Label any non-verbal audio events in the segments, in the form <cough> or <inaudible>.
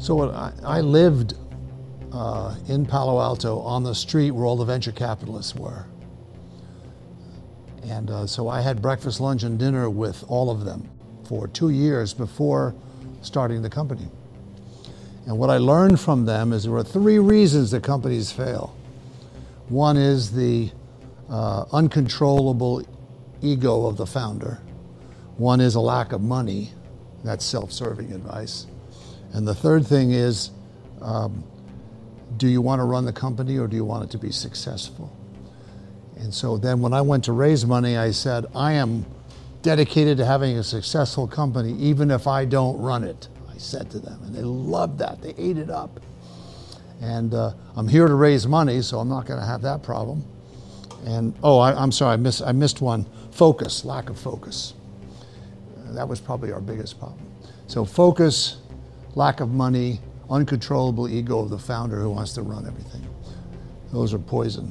So I, I lived uh, in Palo Alto on the street where all the venture capitalists were. And uh, so I had breakfast, lunch, and dinner with all of them for two years before starting the company. And what I learned from them is there are three reasons that companies fail. One is the uh, uncontrollable ego of the founder. One is a lack of money. That's self serving advice. And the third thing is um, do you want to run the company or do you want it to be successful? And so then when I went to raise money, I said, I am dedicated to having a successful company, even if I don't run it. I said to them, and they loved that. They ate it up. And uh, I'm here to raise money, so I'm not going to have that problem. And oh, I, am sorry, I, miss, I missed one focus, lack of focus. Uh, that was probably our biggest problem. So, focus, lack of money, uncontrollable ego of the founder who wants to run everything. Those are poison.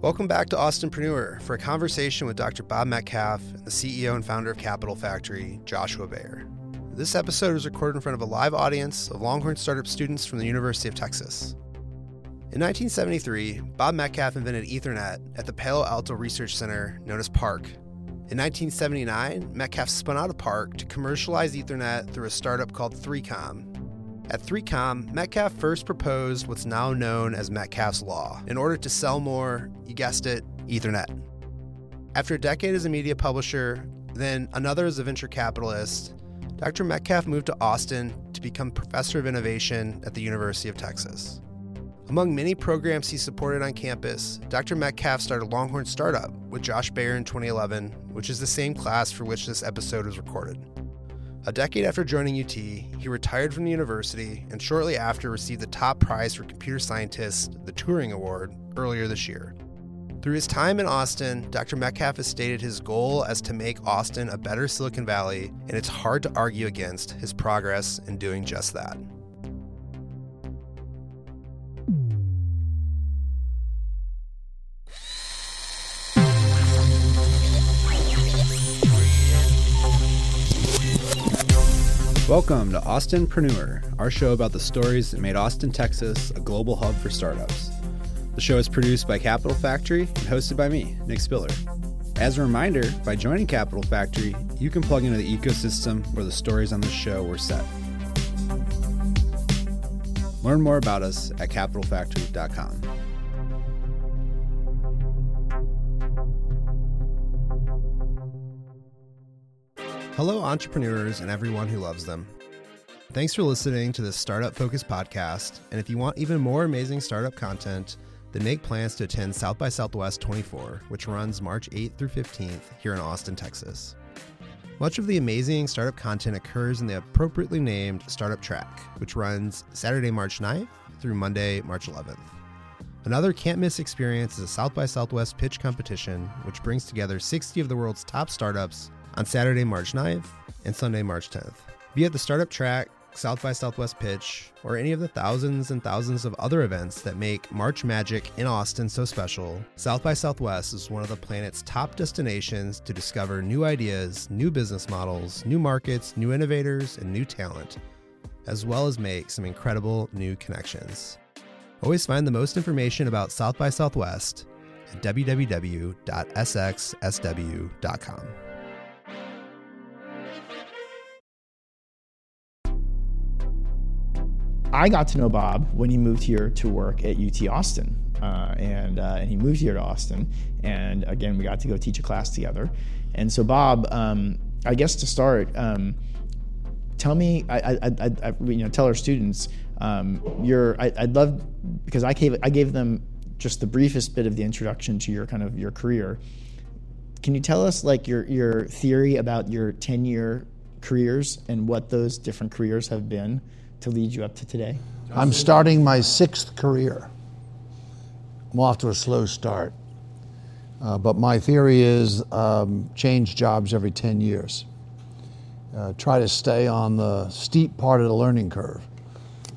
Welcome back to Austinpreneur for a conversation with Dr. Bob Metcalfe and the CEO and founder of Capital Factory, Joshua Baer. This episode was recorded in front of a live audience of Longhorn startup students from the University of Texas. In 1973, Bob Metcalfe invented Ethernet at the Palo Alto Research Center, known as PARC. In 1979, Metcalfe spun out of PARC to commercialize Ethernet through a startup called 3Com, at 3Com, Metcalfe first proposed what's now known as Metcalfe's Law in order to sell more, you guessed it, Ethernet. After a decade as a media publisher, then another as a venture capitalist, Dr. Metcalfe moved to Austin to become professor of innovation at the University of Texas. Among many programs he supported on campus, Dr. Metcalfe started Longhorn Startup with Josh Baer in 2011, which is the same class for which this episode was recorded. A decade after joining UT, he retired from the university and shortly after received the top prize for computer scientists, the Turing Award, earlier this year. Through his time in Austin, Dr. Metcalfe has stated his goal as to make Austin a better Silicon Valley, and it's hard to argue against his progress in doing just that. Welcome to Austinpreneur, our show about the stories that made Austin, Texas a global hub for startups. The show is produced by Capital Factory and hosted by me, Nick Spiller. As a reminder, by joining Capital Factory, you can plug into the ecosystem where the stories on the show were set. Learn more about us at capitalfactory.com. Hello, entrepreneurs and everyone who loves them. Thanks for listening to this Startup Focus podcast. And if you want even more amazing startup content, then make plans to attend South by Southwest 24, which runs March 8th through 15th here in Austin, Texas. Much of the amazing startup content occurs in the appropriately named Startup Track, which runs Saturday, March 9th through Monday, March 11th. Another can't miss experience is a South by Southwest pitch competition, which brings together 60 of the world's top startups on Saturday, March 9th and Sunday, March 10th. Be at the startup track, South by Southwest pitch, or any of the thousands and thousands of other events that make March Magic in Austin so special, South by Southwest is one of the planet's top destinations to discover new ideas, new business models, new markets, new innovators, and new talent, as well as make some incredible new connections. Always find the most information about South by Southwest at www.sxsw.com. I got to know Bob when he moved here to work at UT Austin. Uh, and, uh, and he moved here to Austin. And again, we got to go teach a class together. And so, Bob, um, I guess to start, um, tell me, I, I, I, I, you know, tell our students, um, your, I, would love, because I gave, I gave them just the briefest bit of the introduction to your kind of your career. Can you tell us like your, your theory about your 10 year careers and what those different careers have been? To lead you up to today? I'm starting my sixth career. I'm off to a slow start. Uh, but my theory is um, change jobs every 10 years. Uh, try to stay on the steep part of the learning curve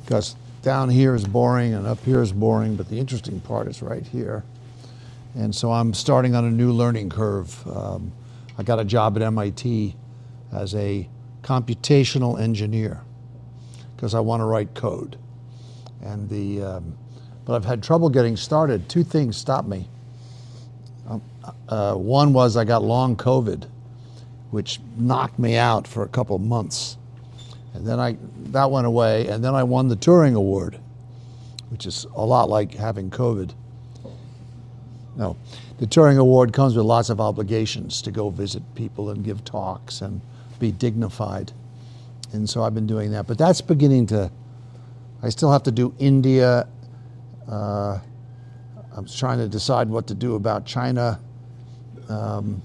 because down here is boring and up here is boring, but the interesting part is right here. And so I'm starting on a new learning curve. Um, I got a job at MIT as a computational engineer. Because I want to write code. And the, um, but I've had trouble getting started. Two things stopped me. Um, uh, one was I got long COVID, which knocked me out for a couple months. And then I, that went away. And then I won the Turing Award, which is a lot like having COVID. No, the Turing Award comes with lots of obligations to go visit people and give talks and be dignified. And so I've been doing that. But that's beginning to, I still have to do India. Uh, I'm trying to decide what to do about China. Um,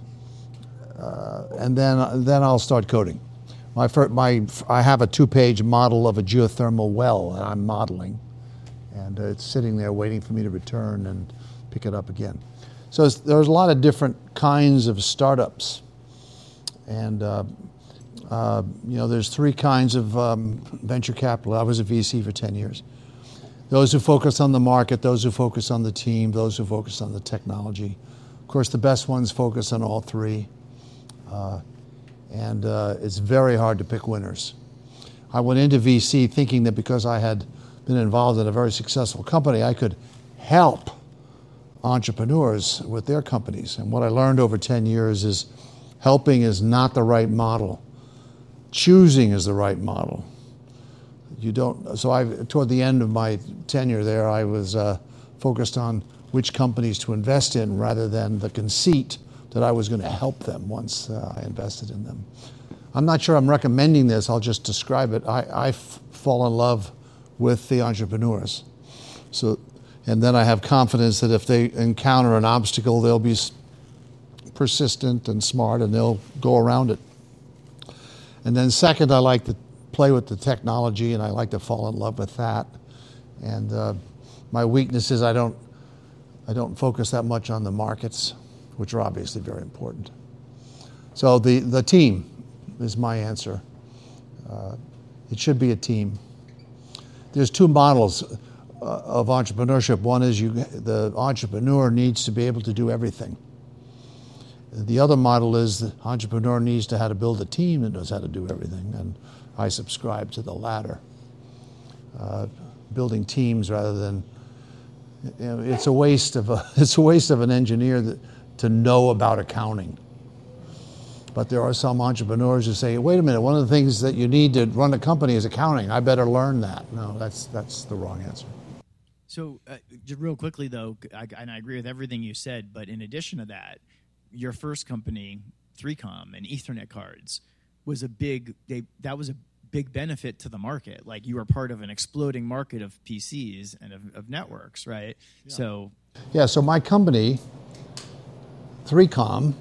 uh, and then, then I'll start coding. My, my, I have a two-page model of a geothermal well that I'm modeling, and it's sitting there waiting for me to return and pick it up again. So there's a lot of different kinds of startups, and uh, uh, you know there's three kinds of um, venture capital. I was a VC for 10 years. Those who focus on the market, those who focus on the team, those who focus on the technology. Of course, the best ones focus on all three. Uh, and uh, it's very hard to pick winners. I went into VC thinking that because I had been involved in a very successful company, I could help entrepreneurs with their companies. And what I learned over 10 years is helping is not the right model. Choosing is the right model. You don't, so I, toward the end of my tenure there, I was uh, focused on which companies to invest in rather than the conceit that I was going to help them once uh, I invested in them. I'm not sure I'm recommending this, I'll just describe it. I, I f- fall in love with the entrepreneurs. So, and then I have confidence that if they encounter an obstacle, they'll be persistent and smart and they'll go around it. And then, second, I like to play with the technology and I like to fall in love with that. And uh, my weakness is I don't, I don't focus that much on the markets which are obviously very important. So the, the team is my answer. Uh, it should be a team. There's two models uh, of entrepreneurship. One is you, the entrepreneur needs to be able to do everything. The other model is the entrepreneur needs to how to build a team that knows how to do everything, and I subscribe to the latter. Uh, building teams rather than you know, it's a waste of a, <laughs> it's a waste of an engineer that to know about accounting. But there are some entrepreneurs who say, wait a minute, one of the things that you need to run a company is accounting. I better learn that. No, that's, that's the wrong answer. So, uh, just real quickly, though, I, and I agree with everything you said, but in addition to that, your first company, 3Com and Ethernet cards, was a big, they, that was a big benefit to the market. Like you were part of an exploding market of PCs and of, of networks, right? Yeah. So, yeah, so my company 3Com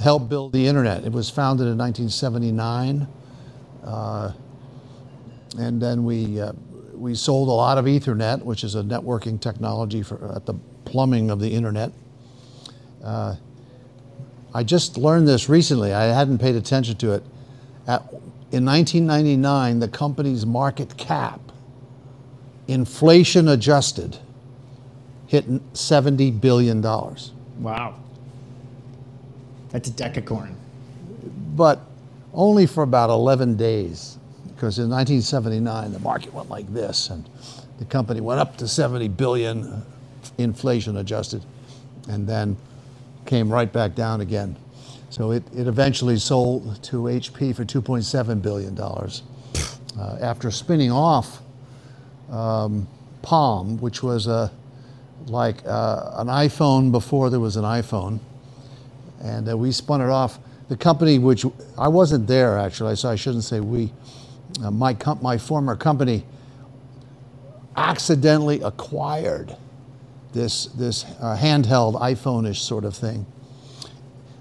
helped build the internet. It was founded in 1979. Uh, and then we, uh, we sold a lot of Ethernet, which is a networking technology for, at the plumbing of the internet. Uh, I just learned this recently. I hadn't paid attention to it. At, in 1999, the company's market cap, inflation adjusted, hit $70 billion. Wow. That's a decacorn. But only for about 11 days, because in 1979 the market went like this, and the company went up to 70 billion, inflation adjusted, and then came right back down again. So it, it eventually sold to HP for 2.7 billion dollars uh, after spinning off um, Palm, which was a like uh, an iPhone before there was an iPhone and uh, we spun it off. The company, which I wasn't there actually, so I shouldn't say we. Uh, my com- my former company accidentally acquired this this uh, handheld iPhone-ish sort of thing.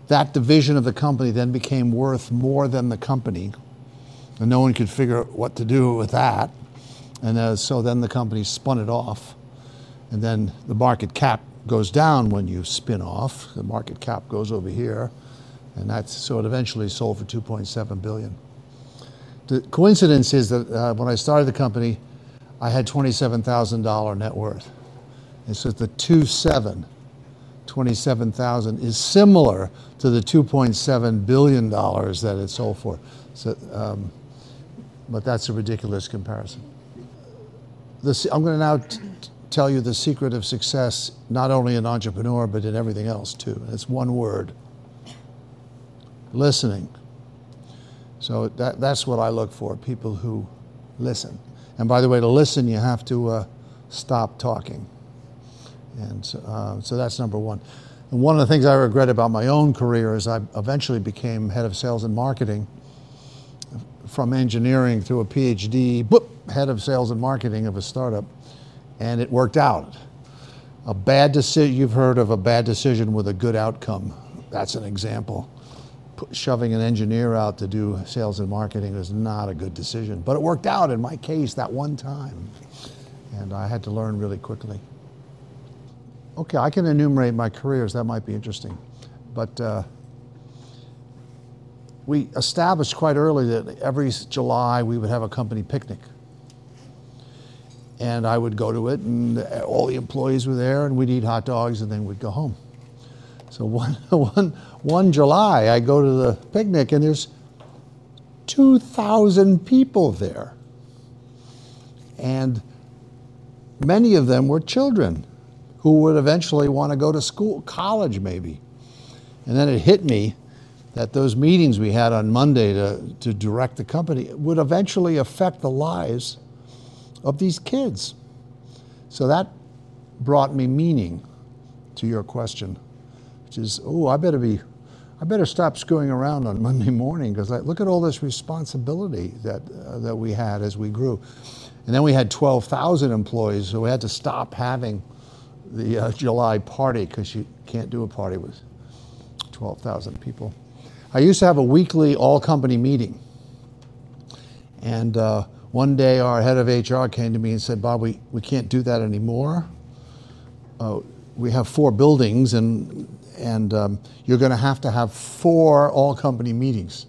That division of the company then became worth more than the company, and no one could figure out what to do with that. And uh, so then the company spun it off, and then the market cap goes down when you spin off. The market cap goes over here, and that's so it eventually sold for 2.7 billion. The coincidence is that uh, when I started the company, I had $27,000 net worth. So the 2.7, 27,000 is similar to the 2.7 billion dollars that it sold for. So, um, but that's a ridiculous comparison. I'm going to now t- tell you the secret of success, not only in entrepreneur, but in everything else too. It's one word listening. So that, that's what I look for people who listen. And by the way, to listen, you have to uh, stop talking. And so, uh, so that's number one. And one of the things I regret about my own career is I eventually became head of sales and marketing from engineering through a PhD, boop, head of sales and marketing of a startup, and it worked out. A bad decision, you've heard of a bad decision with a good outcome. That's an example. Shoving an engineer out to do sales and marketing is not a good decision, but it worked out in my case that one time, and I had to learn really quickly. Okay, I can enumerate my careers, that might be interesting. But uh, we established quite early that every July we would have a company picnic. And I would go to it, and all the employees were there, and we'd eat hot dogs, and then we'd go home. So <laughs> one, one, one July, I go to the picnic, and there's 2,000 people there. And many of them were children who would eventually want to go to school, college maybe. And then it hit me that those meetings we had on Monday to, to direct the company would eventually affect the lives of these kids. So that brought me meaning to your question, which is, oh, I better be, I better stop screwing around on Monday morning because look at all this responsibility that, uh, that we had as we grew. And then we had 12,000 employees, so we had to stop having the uh, July party because you can't do a party with 12,000 people. I used to have a weekly all company meeting. And uh, one day our head of HR came to me and said, Bob, we, we can't do that anymore. Uh, we have four buildings, and, and um, you're going to have to have four all company meetings.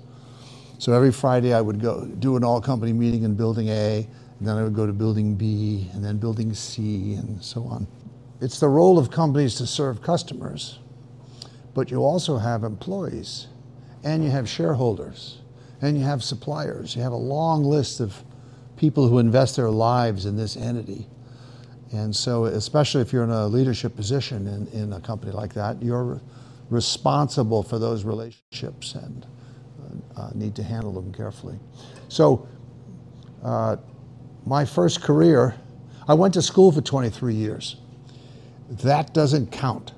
So every Friday I would go do an all company meeting in building A, and then I would go to building B, and then building C, and so on. It's the role of companies to serve customers, but you also have employees, and you have shareholders, and you have suppliers. You have a long list of people who invest their lives in this entity. And so, especially if you're in a leadership position in, in a company like that, you're responsible for those relationships and uh, uh need to handle them carefully. So, uh, my first career, I went to school for 23 years that doesn't count.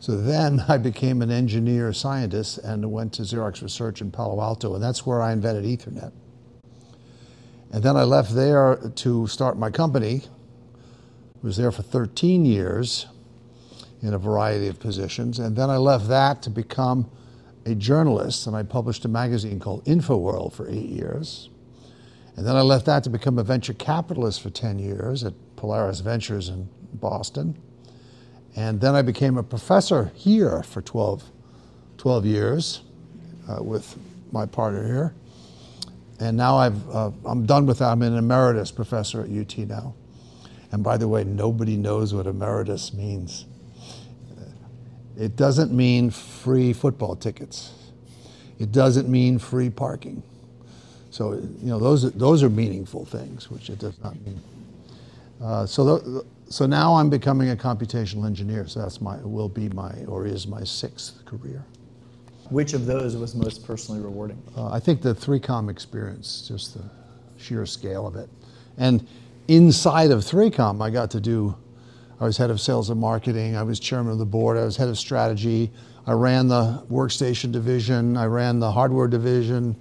So then <laughs> I became an engineer scientist and went to Xerox Research in Palo Alto, and that's where I invented Ethernet. And then I left there to start my company. I Was there for 13 years in a variety of positions, and then I left that to become a journalist, and I published a magazine called InfoWorld for eight years. And then I left that to become a venture capitalist for 10 years at Polaris Ventures in Boston. And then I became a professor here for 12, 12 years uh, with my partner here. And now I've, uh, I'm done with that. I'm an emeritus professor at UT now. And by the way, nobody knows what emeritus means. It doesn't mean free football tickets. It doesn't mean free parking. So, you know, those, those are meaningful things, which it does not mean. Uh, so, th- so now I'm becoming a computational engineer. So that's my will be my or is my sixth career. Which of those was most personally rewarding? Uh, I think the 3Com experience, just the sheer scale of it, and inside of 3Com, I got to do. I was head of sales and marketing. I was chairman of the board. I was head of strategy. I ran the workstation division. I ran the hardware division.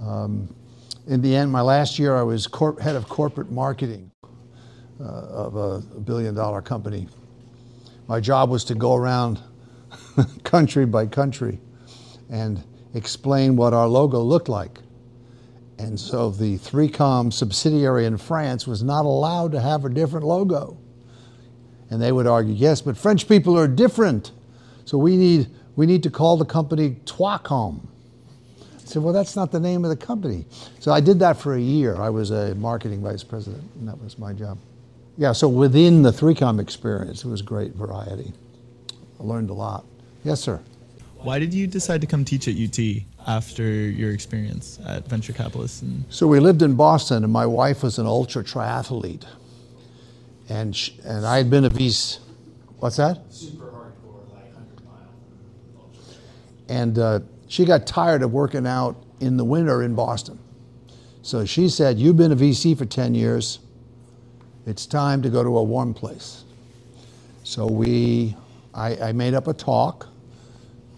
Um, in the end, my last year, I was corp- head of corporate marketing uh, of a billion dollar company. My job was to go around <laughs> country by country and explain what our logo looked like. And so the 3Com subsidiary in France was not allowed to have a different logo. And they would argue, yes, but French people are different. So we need, we need to call the company Toicom. I said, well, that's not the name of the company. So I did that for a year. I was a marketing vice president, and that was my job yeah, so within the 3Com experience, it was great variety. I learned a lot. Yes, sir. Why did you decide to come teach at UT? after your experience at Venture Capitalists? And So we lived in Boston, and my wife was an ultra triathlete, and sh and I had been a VC. What's that? Super hardcore, like 100 mile. And uh, she got tired of working out in the winter in Boston. So she said, "You've been a VC for 10 years. It's time to go to a warm place." So we, I, I made up a talk,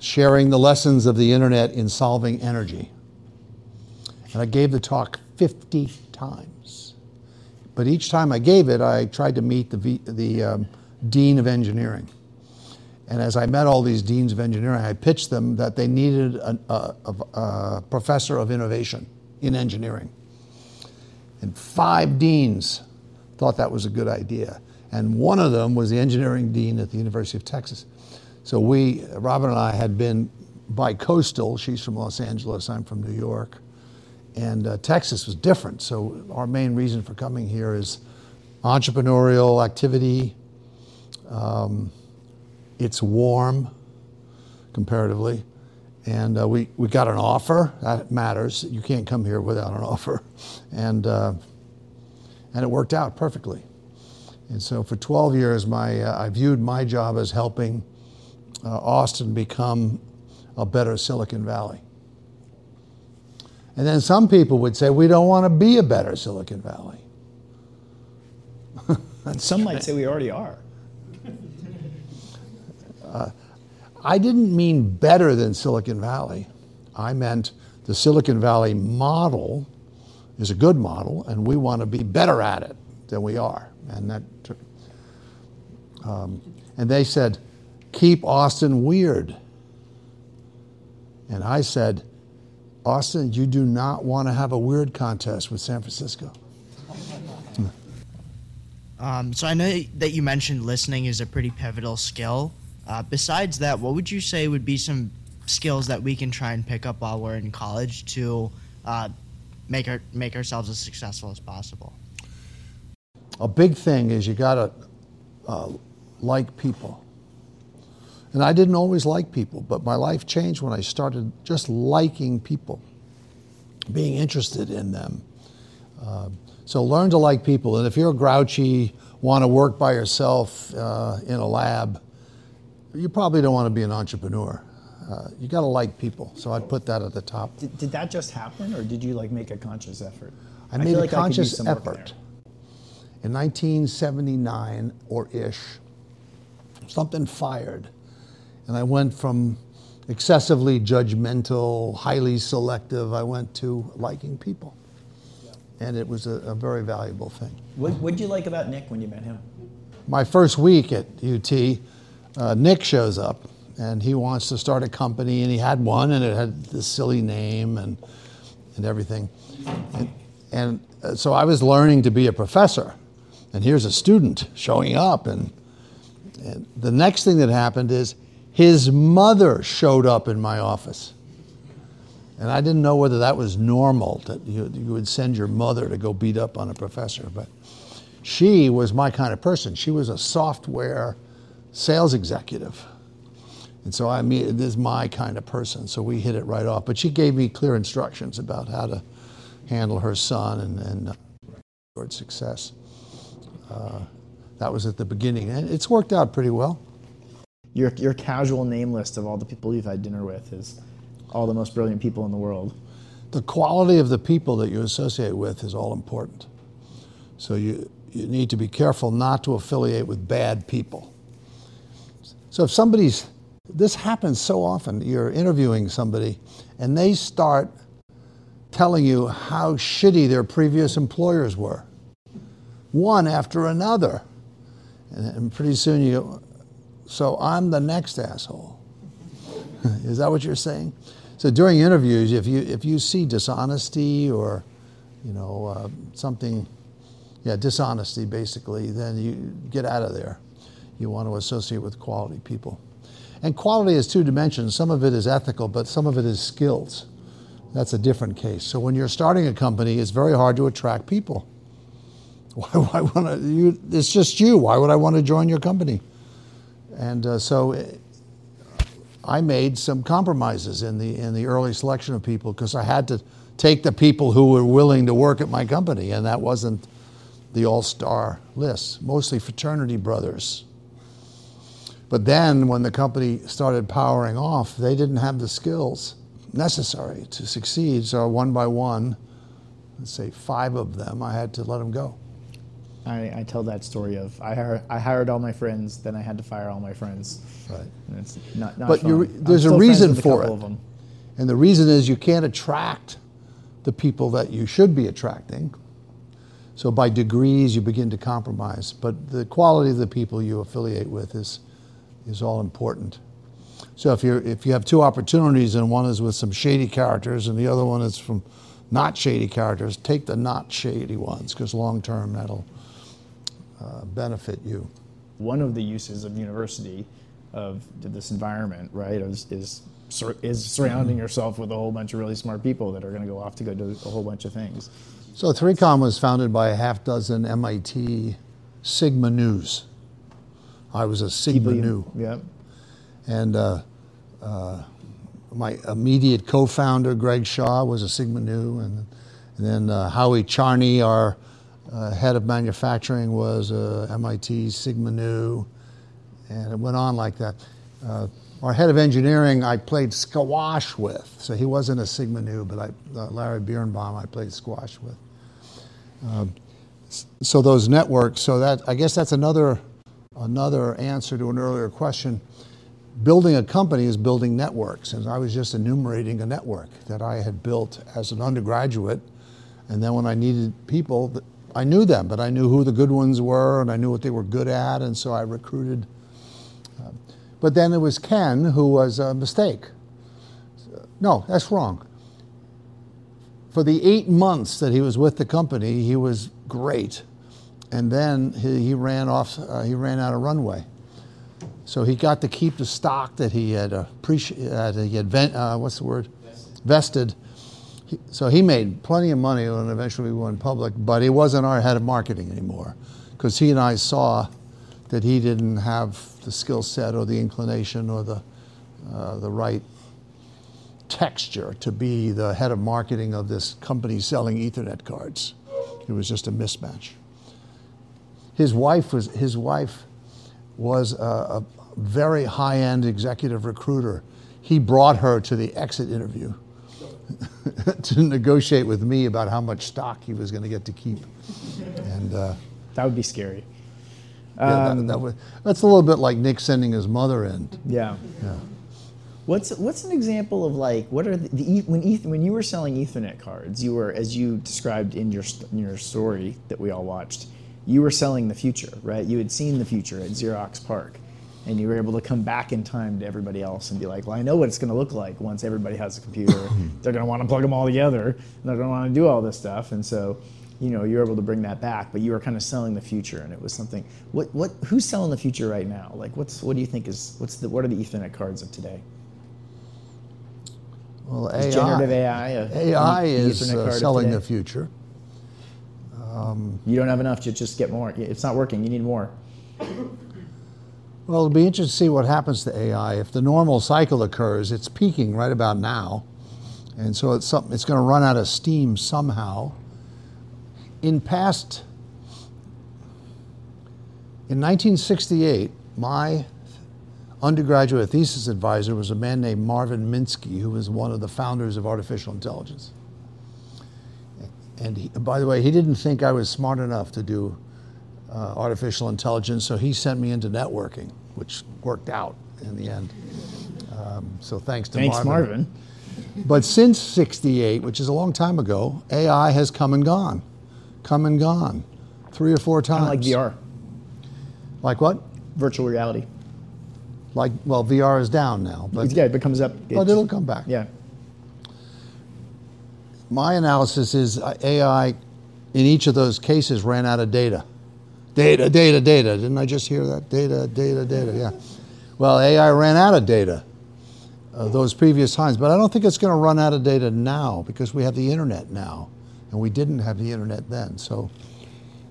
sharing the lessons of the internet in solving energy. And I gave the talk 50 times. But each time I gave it, I tried to meet the, v, the um, dean of engineering. And as I met all these deans of engineering, I pitched them that they needed a, a, a, a professor of innovation in engineering. And five deans thought that was a good idea. And one of them was the engineering dean at the University of Texas. So we, Robin and I, had been bi-coastal. She's from Los Angeles, I'm from New York. And uh, Texas was different. So our main reason for coming here is entrepreneurial activity. Um, it's warm comparatively. And uh, we, we got an offer. That matters. You can't come here without an <laughs> offer. And, uh, and it worked out perfectly. And so for 12 years, my, uh, I viewed my job as helping uh, Austin become a better Silicon Valley. And then some people would say, we don't want to be a better Silicon Valley. <laughs> Some might say we already are. <laughs> I didn't mean better than Silicon Valley. I meant the Silicon Valley model is a good model, and we want to be better at it than we are. And that, um, and they said, keep Austin weird. And I said, Austin, you do not want to have a weird contest with San Francisco. <laughs> Um, so I know that you mentioned listening is a pretty pivotal skill. Uh, besides that, what would you say would be some skills that we can try and pick up while we're in college to uh, make our make ourselves as successful as possible? a big thing is you got to uh, like people. And I didn't always like people, but my life changed when I started just liking people, being interested in them. Uh, so learn to like people. And if you're grouchy, want to work by yourself uh, in a lab, you probably don't want to be an entrepreneur. Uh, you got to like people. So I'd put that at the top. Did, did that just happen, or did you like make a conscious effort? I made a like I conscious effort. In 1979 or ish, something fired. And I went from excessively judgmental, highly selective, I went to liking people. And it was a, a very valuable thing. What what did you like about Nick when you met him? My first week at UT, uh, Nick shows up and he wants to start a company, and he had one, and it had this silly name and, and everything. And, and uh, so I was learning to be a professor, and here's a student showing up. And, and the next thing that happened is his mother showed up in my office. And I didn't know whether that was normal, that you, you would send your mother to go beat up on a professor. But she was my kind of person. She was a software sales executive. And so I mean, this is my kind of person. So we hit it right off. But she gave me clear instructions about how to handle her son and, and uh, toward success. Uh, that was at the beginning. And it's worked out pretty well. Your your casual name list of all the people you've had dinner with is all the most brilliant people in the world. The quality of the people that you associate with is all important. So you, you need to be careful not to affiliate with bad people. So if somebody's, this happens so often, you're interviewing somebody and they start telling you how shitty their previous employers were, one after another. And, and pretty soon you, go, so I'm the next asshole. <laughs> Is that what you're saying? So during interviews, if you if you see dishonesty or, you know, uh, something, yeah, dishonesty basically, then you get out of there. You want to associate with quality people, and quality is two dimensions. Some of it is ethical, but some of it is skills. That's a different case. So when you're starting a company, it's very hard to attract people. <laughs> Why, why? You, it's just you. Why would I want to join your company? And uh, so I made some compromises in the in the early selection of people because I had to take the people who were willing to work at my company, and that wasn't the all-star list. Mostly fraternity brothers. But then, when the company started powering off, they didn't have the skills necessary to succeed. So one by one, let's say five of them, I had to let them go. I, I tell that story of I, hired, I hired all my friends, then I had to fire all my friends. Right. And it's not, not But you're- there's a reason for it. And the reason is you can't attract the people that you should be attracting. So by degrees, you begin to compromise. But the quality of the people you affiliate with is, is all important. So if, you're, if you have two opportunities and one is with some shady characters and the other one is from not shady characters, take the not shady ones because long term that'll uh, benefit you. one of the uses of university of this environment right is is, sur- is surrounding yourself with a whole bunch of really smart people that are going to go off to go do a whole bunch of things So 3Com was founded by a half dozen MIT Sigma Nus. I was a Sigma Nu. yeah And uh, uh, my immediate co-founder, Greg Shaw, was a Sigma Nu. And, and then uh, Howie Charney, our uh, head of manufacturing, was a MIT Sigma Nu. And it went on like that. Uh, our head of engineering, I played squash with. So he wasn't a Sigma Nu, but I, uh, Larry Birnbaum, I played squash with. Um, so those networks, so that I guess that's another another answer to an earlier question. Building a company is building networks, and I was just enumerating a network that I had built as an undergraduate. And then when I needed people, I knew them, but I knew who the good ones were, and I knew what they were good at, and so I recruited. Um, but then it was Ken who was a mistake. No, that's wrong. For the eight months that he was with the company, he was great, and then he, he ran off. Uh, he ran out of runway. So he got to keep the stock that he had appreciated. Uh, he had uh, what's the word? Vested. He- So he made plenty of money and eventually we went public, but he wasn't our head of marketing anymore, because he and I saw that he didn't have the skill set or the inclination or the uh, the right texture to be the head of marketing of this company selling Ethernet cards. It was just a mismatch. His wife was his wife was a, a very high-end executive recruiter. He brought her to the exit interview <laughs> to negotiate with me about how much stock he was going to get to keep. And uh, that would be scary yeah, Um, that, that that's a little bit like Nick sending his mother in. yeah Yeah. What's what's an example of like what are the, the when eth, when you were selling Ethernet cards, you were as you described in your in your story that we all watched, you were selling the future, right? You had seen the future at Xerox PARC, and you were able to come back in time to everybody else and be like, well, I know what it's going to look like once everybody has a computer. <clears throat> they're going to want to plug them all together, and they're going to want to do all this stuff, and so. You know, you're able to bring that back, but you were kind of selling the future, and it was something. What, what, who's selling the future right now? Like, what's, what do you think is, what's the, what are the Ethernet cards of today? Well, Is generative AI. a- AI is uh, selling the future. Um, you don't have enough to just get more. It's not working. You need more. Well, it'll be interesting to see what happens to AI. If the normal cycle occurs, it's peaking right about now, and so it's something. It's going to run out of steam somehow. In past, in 1968, my undergraduate thesis advisor was a man named Marvin Minsky, who was one of the founders of artificial intelligence. And he, by the way, he didn't think I was smart enough to do uh, artificial intelligence, so he sent me into networking, which worked out in the end. Um, so thanks to Thanks, Marvin. But since 68, which is a long time ago, AI has come and gone, come and gone, three or four times. Kind of like VR, Like what? virtual reality. Like, well, VR is down now, but, yeah, it comes up. but it'll come back. Yeah. My analysis is uh, AI in each of those cases ran out of data. Data, data, data. Didn't I just hear that? Data, data, data. Yeah. Well, AI ran out of data uh, those previous times, but I don't think it's going to run out of data now because we have the internet now, and we didn't have the internet then. So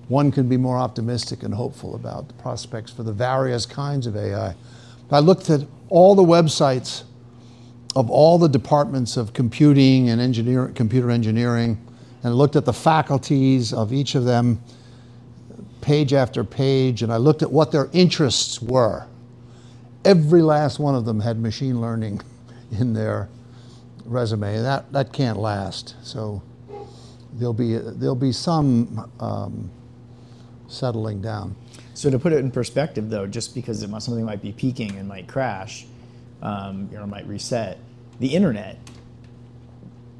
one can be more optimistic and hopeful about the prospects for the various kinds of AI. I looked at all the websites of all the departments of computing and engineer, computer engineering and looked at the faculties of each of them page after page and I looked at what their interests were. Every last one of them had machine learning <laughs> in their resume. That, that can't last. So there'll be, there'll be some um, settling down. So to put it in perspective, though, just because it, something might be peaking and might crash, um, or might reset, the internet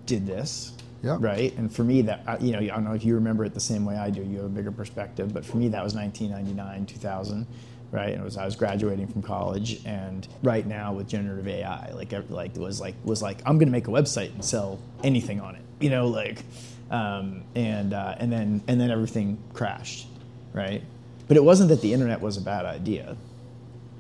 did this, Yep. right? And for me, that you know, I don't know if you remember it the same way I do. You have a bigger perspective, but for me, that was 1999, 2000, right? And it was I was graduating from college, and right now with generative AI, like like it was like was like I'm gonna make a website and sell anything on it, you know, like, um, and uh, and then and then everything crashed, right? But it wasn't that the internet was a bad idea.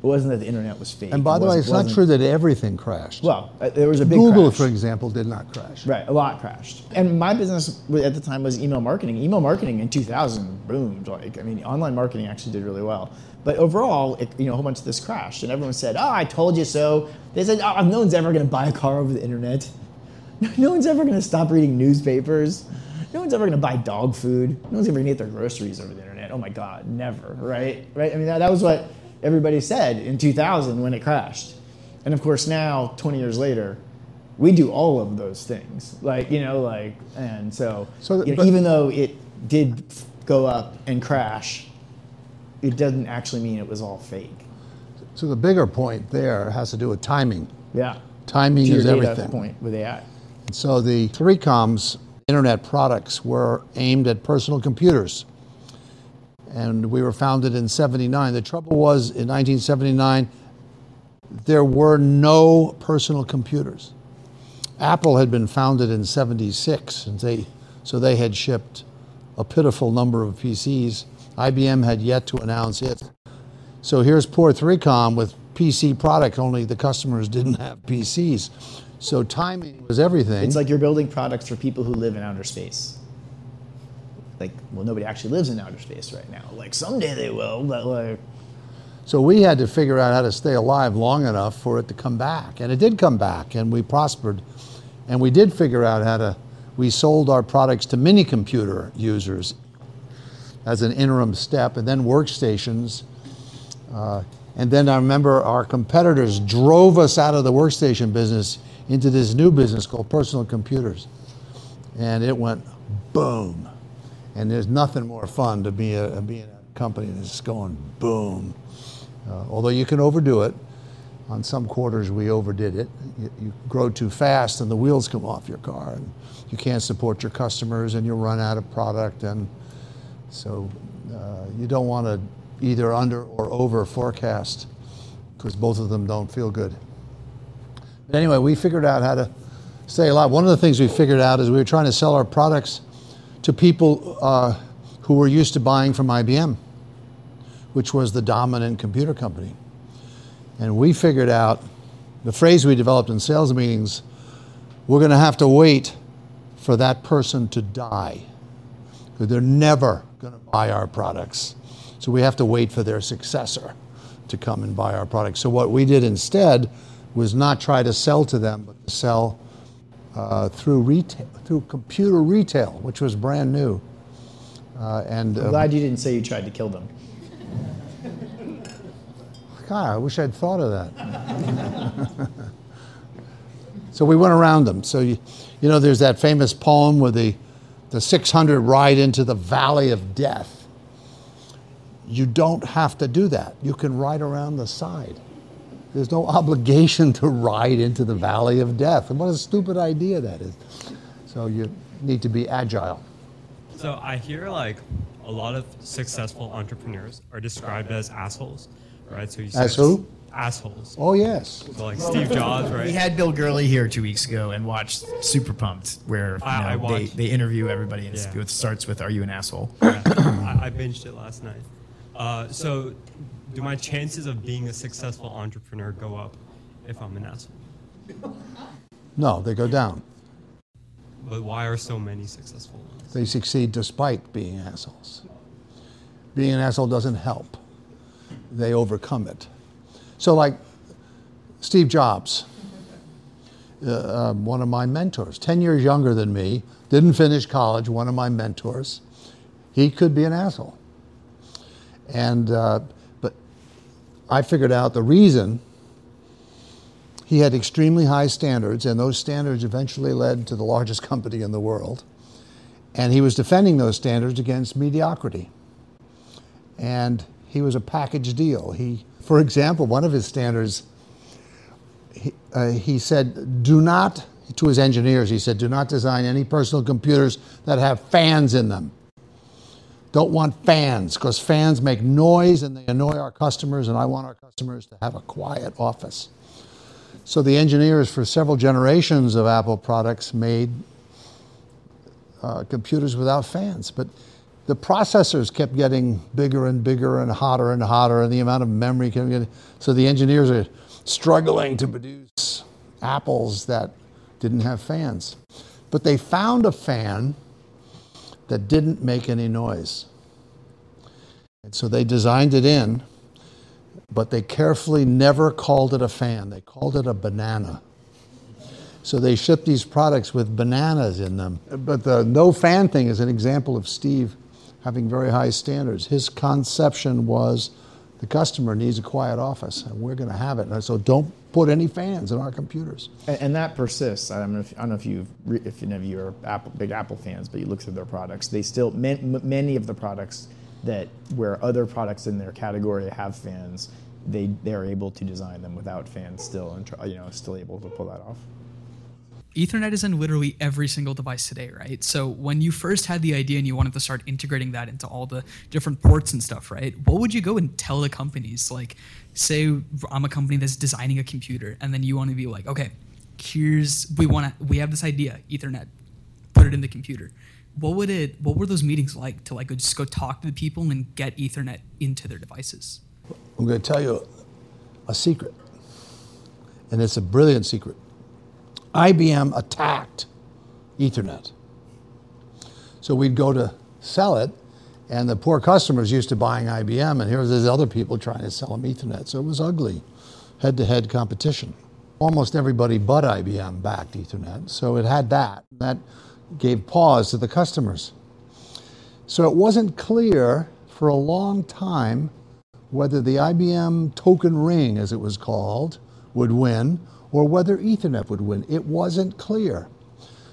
It wasn't that the internet was fake. And by It the way, it's not true that everything crashed. Well, uh, there was a big Google, crash. for example, did not crash. Right, a lot crashed. And my business at the time was email marketing. Email marketing in 2000 boomed. Like, I mean, online marketing actually did really well. But overall, it, you know, a whole bunch of this crashed, and everyone said, "Oh, I told you so." They said, "Oh, no one's ever going to buy a car over the internet. <laughs> No one's ever going to stop reading newspapers. No one's ever going to buy dog food. No one's ever going to get their groceries over the internet. Oh my God, never. Right? Right? I mean, that, that was what everybody said in 2000 when it crashed. And of course, now 20 years later, we do all of those things. Like you know, like and so, So th- you know, even though it did go up and crash, it doesn't actually mean it was all fake. So the bigger point there has to do with timing. Yeah. Timing is everything. point with AI. So the 3Com's internet products were aimed at personal computers. And we were founded in 79. The trouble was in 1979, there were no personal computers. Apple had been founded in 76, and they, so they had shipped a pitiful number of PCs. IBM had yet to announce it. So here's poor 3Com with PC product, only the customers didn't have PCs. So timing was everything. It's like you're building products for people who live in outer space. Like, well, nobody actually lives in outer space right now. Like someday they will, but like, So we had to figure out how to stay alive long enough for it to come back. And it did come back, and we prospered. And we did figure out how to, we sold our products to mini computer users as an interim step, and then workstations. Uh, and then I remember our competitors drove us out of the workstation business into this new business called personal computers. And it went boom. And there's nothing more fun to be a, be in a company that's going boom. Uh, although you can overdo it. On some quarters, we overdid it. You, you grow too fast, and the wheels come off your car, and you can't support your customers, and you run out of product. And so, uh, you don't want to either under or over forecast, because both of them don't feel good. But anyway, we figured out how to stay alive. One of the things we figured out is we were trying to sell our products to people uh, who were used to buying from IBM, which was the dominant computer company. And we figured out the phrase we developed in sales meetings we're going to have to wait for that person to die. Because they're never going to buy our products. So we have to wait for their successor to come and buy our products. So what we did instead was not try to sell to them, but to sell uh, through retail, through computer retail, which was brand new. Uh, and I'm uh, glad you didn't say you tried to kill them. God, I wish I'd thought of that. <laughs> so we went around them. So you, you know, there's that famous poem where the the 600 ride into the valley of death. You don't have to do that. You can ride around the side. There's no <laughs> obligation to ride into the valley of death. And what a stupid idea that is. So you need to be agile. So I hear like a lot of successful entrepreneurs are described as assholes, right? So you As who? Assholes. Oh yes. So like Steve Jobs, right? We had Bill Gurley here two weeks ago and watched Super Pumped, where you I- I they, they interview everybody and Yeah. it starts with "Are you an asshole?" Yeah. I, I binged it last night. Uh, so do my chances of being a successful entrepreneur go up if I'm an asshole? No, they go down. But why are so many successful ones? They succeed despite being assholes. Being an asshole doesn't help. They overcome it. So, like Steve Jobs, uh, um, one of my mentors, 10 years younger than me, didn't finish college, one of my mentors. He could be an asshole. And, uh, I figured out the reason he had extremely high standards, and those standards eventually led to the largest <laughs> company in the world. And he was defending those standards against mediocrity. And he was a package deal. He, for example, one of his standards, he, uh, he said, do not, to his engineers, he said, do not design any personal computers that have fans in them. Don't want fans because fans make noise and they annoy our customers, and I want our customers to have a quiet office. So the engineers for several generations of Apple products made uh, computers without fans, but the processors kept getting bigger and bigger and hotter and hotter, and the amount of memory kept getting. So the engineers are struggling to produce apples that didn't have fans. But they found a fan that didn't make any noise. And so they designed it in, but they carefully never called it a fan. They called it a banana. So they shipped these products with bananas in them. But the no fan thing is an example of Steve having very high standards. His conception was the customer needs a quiet office, and we're going to have it. And so don't put any fans in our computers. And, and that persists. I don't know if, I don't know if you if any of you are Apple, big Apple fans, but you look through their products. They still many of the products that where other products in their category have fans, they they're able to design them without fans still, and you know still able to pull that off. Ethernet is in literally every single device today, right? So when you first had the idea and you wanted to start integrating that into all the different ports and stuff, right? What would you go and tell the companies? Like, say I'm a company that's designing a computer, and then you want to be like, okay, here's we want to we have this idea, Ethernet, put it in the computer. What would it? What were those meetings like to like just go talk to the people and get Ethernet into their devices? I'm going to tell you a secret, and it's a brilliant secret. IBM attacked Ethernet. So we'd go to sell it, and the poor customers used to buying IBM, and here was other people trying to sell them Ethernet. So it was ugly, head to head competition. Almost everybody but IBM backed Ethernet, so it had that. That gave pause to the customers. So it wasn't clear for a long time whether the IBM token ring, as it was called, would win or whether Ethernet would win. It wasn't clear.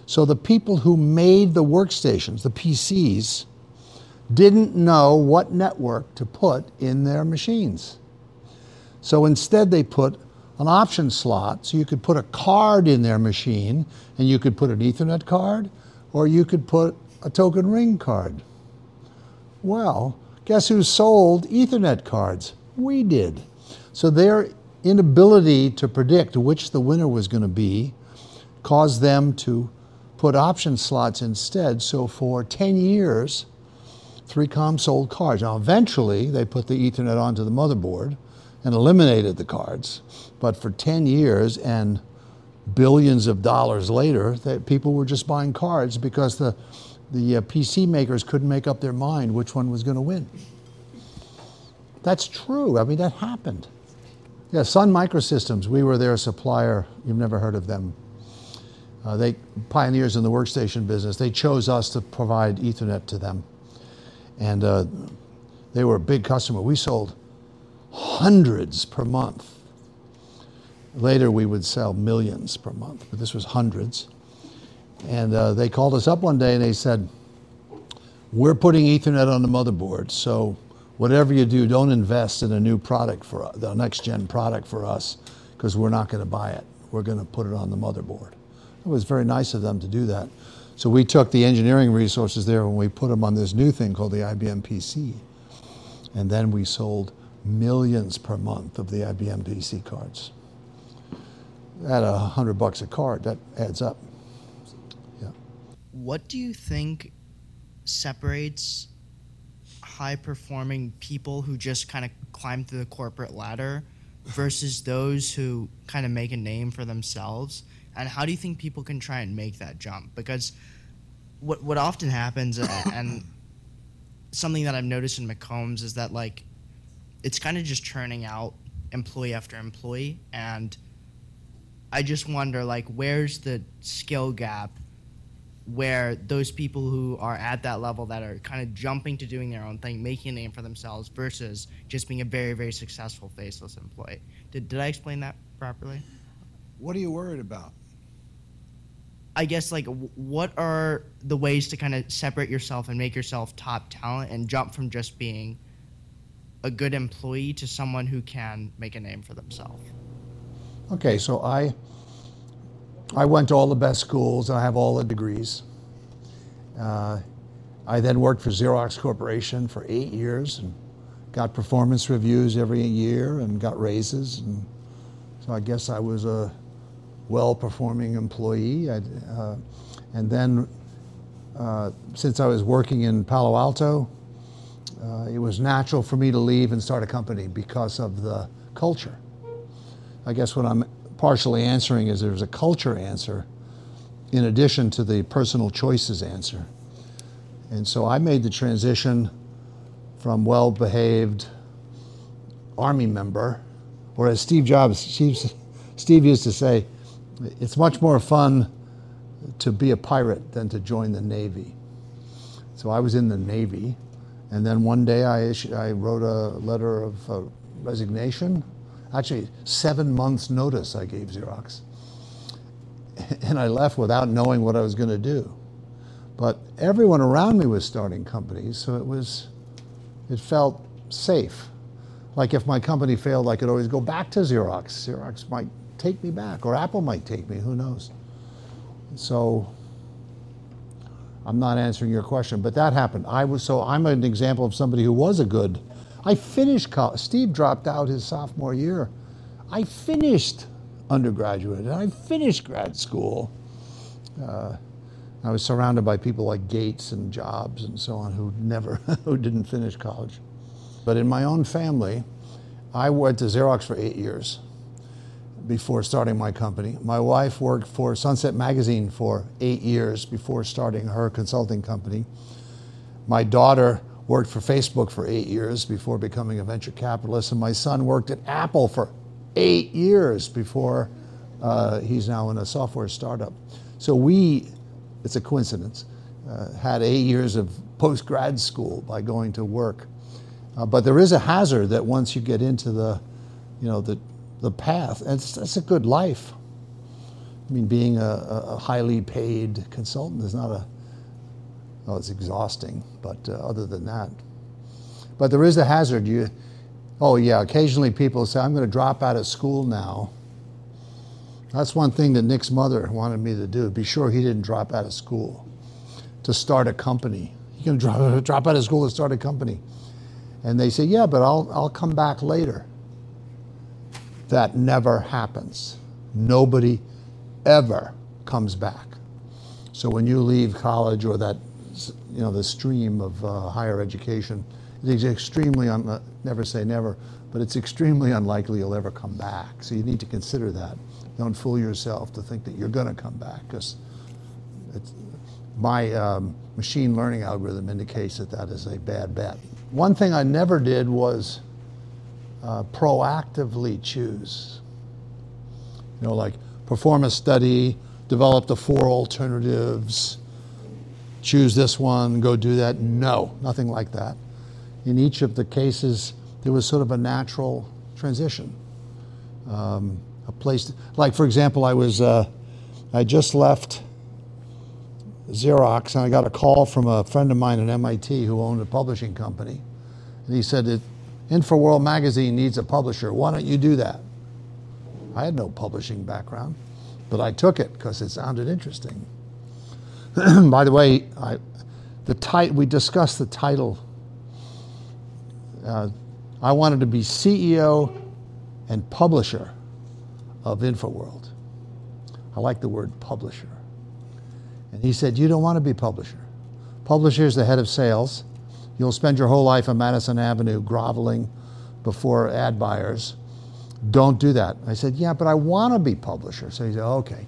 So the people who made the workstations, the PCs, didn't know what network to put in their machines. So instead, they put an option slot so you could put a card in their machine and you could put an Ethernet card or you could put a token ring card. Well, guess who sold Ethernet cards? We did. So their inability to predict which the winner was going to be caused them to put option slots instead. So for 10 years, 3Com sold cards. Now, eventually, they put the Ethernet onto the motherboard and eliminated the cards. But for 10 years and billions of dollars later, that people were just buying cards because the, the uh, PC makers couldn't make up their mind which one was going to win. That's true. I mean, that happened. Yeah, Sun Microsystems, we were their supplier. You've never heard of them. Uh, they pioneers in the workstation business. They chose us to provide Ethernet to them, and uh, they were a big customer. We sold hundreds per month. Later, we would sell millions per month, but this was hundreds. And uh, they called us up one day and they said, "We're putting Ethernet on the motherboard, so." whatever you do, don't invest in a new product for the next gen product for us because we're not going to buy it. We're going to put it on the motherboard. It was very nice of them to do that. So we took the engineering resources there and we put them on this new thing called the IBM PC. And then we sold millions per month of the IBM PC cards. At a hundred bucks a card, that adds up. Yeah. What do you think separates high performing people who just kind of climb through the corporate ladder versus those who kind of make a name for themselves? And how do you think people can try and make that jump? Because what what often happens uh, <coughs> and something that I've noticed in McCombs is that like it's kind of just churning out employee after employee and I just wonder, like, where's the skill gap where those people who are at that level that are kind of jumping to doing their own thing, making a name for themselves, versus just being a very, very successful faceless employee. Did, did I explain that properly? What are you worried about? I guess like what are the ways to kind of separate yourself and make yourself top talent and jump from just being a good employee to someone who can make a name for themselves? Okay, so I I went to all the best schools. I have all the degrees. Uh, I then worked for Xerox Corporation for eight years and got performance reviews every year and got raises. And so I guess I was a well-performing employee. I, uh, and then, uh, since I was working in Palo Alto, uh, it was natural for me to leave and start a company because of the culture. I guess what I'm partially answering is there's a culture answer in addition to the personal choices answer. And so I made the transition from well behaved Army member, or as Steve Jobs, Steve, Steve used to say, it's much more fun to be a pirate than to join the Navy. So I was in the Navy, and then one day I, issued, I wrote a letter of uh, resignation. Actually, seven months' notice I gave Xerox. <laughs> And I left without knowing what I was going to do. But everyone around me was starting companies, so it was, it felt safe. Like if my company failed, I could always go back to Xerox. Xerox might take me back, or Apple might take me, who knows? So I'm not answering your question, but that happened. I was so I'm an example of somebody who was a good. I finished college. Steve dropped out his sophomore year. I finished undergraduate and I finished grad school. Uh, I was surrounded by people like Gates and Jobs and so on who never <laughs> who didn't finish college. But in my own family, I went to Xerox for eight years before starting my company. My wife worked for Sunset Magazine for eight years before starting her consulting company. My daughter worked for Facebook for eight years before becoming a venture capitalist, and my son worked at Apple for eight years before uh, he's now in a software startup. So we, it's a coincidence, uh, had eight years of post grad school by going to work. Uh, but there is a hazard that once you get into the, you know, the the path. And it's, it's a good life. I mean, being a, a, highly paid consultant is not a, well, it's exhausting, but uh, other than that. But there is a hazard. You, oh, yeah, occasionally people say, I'm going to drop out of school now. That's one thing that Nick's mother wanted me to do. Be sure he didn't drop out of school to start a company. You can drop, <laughs> drop out of school to start a company. And they say, yeah, but I'll, I'll come back later. That never happens. Nobody ever comes back. So when you leave college or that, you know, the stream of uh, higher education, it is extremely, un- never say never, but it's extremely unlikely you'll ever come back. So you need to consider that. Don't fool yourself to think that you're going to come back because my um, machine learning algorithm indicates that that is a bad bet. One thing I never did was uh, proactively choose. You know, like perform a study, develop the four alternatives, choose this one, go do that. No, nothing like that. In each of the cases, there was sort of a natural transition. Um, a place, to, like for example, I was, uh, I just left Xerox and I got a call from a friend of mine at MIT who owned a publishing company. And he said, InfoWorld magazine needs a publisher. Why don't you do that? I had no publishing background, but I took it because it sounded interesting. <clears throat> By the way, I, the tit- we discussed the title. Uh, I wanted to be CEO and publisher of InfoWorld. I like the word publisher. And he said, You don't want to be publisher. Publisher is the head of sales You'll spend your whole life on Madison Avenue groveling before ad buyers. Don't do that. I said, Yeah, but I want to be publisher. So he said, Okay.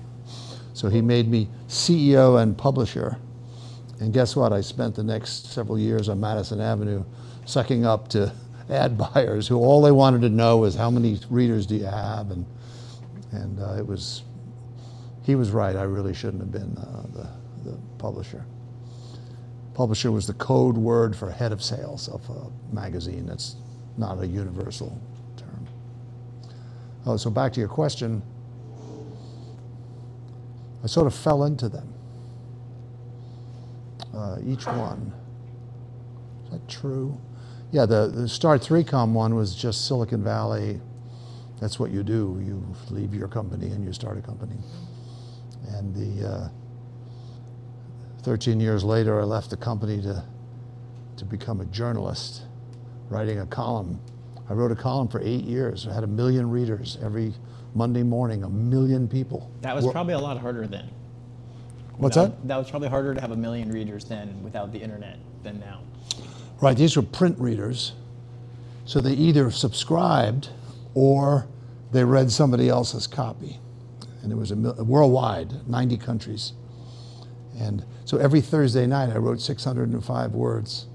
So he made me CEO and publisher. And guess what? I spent the next several years on Madison Avenue sucking up to <laughs> ad buyers who all they wanted to know was how many readers do you have? And, and uh, it was he was right. I really shouldn't have been uh, the, the publisher. Publisher was the code word for head of sales of a magazine. That's not a universal term. Oh, so back to your question. I sort of fell into them. Uh, each one. Is that true? Yeah, the, the Start 3Com one was just Silicon Valley. That's what you do. You leave your company and you start a company. And the uh, 13 years later, I left the company to, to become a journalist, writing a column. I wrote a column for eight years. I had a million readers every Monday morning, a million people. That was Were- probably a lot harder then. What's Without- that? That was probably harder to have a million readers then without the internet than now. Right, these were print readers. So they either subscribed or they read somebody else's copy. And it was a worldwide, 90 countries. And so every Thursday night I wrote 605 words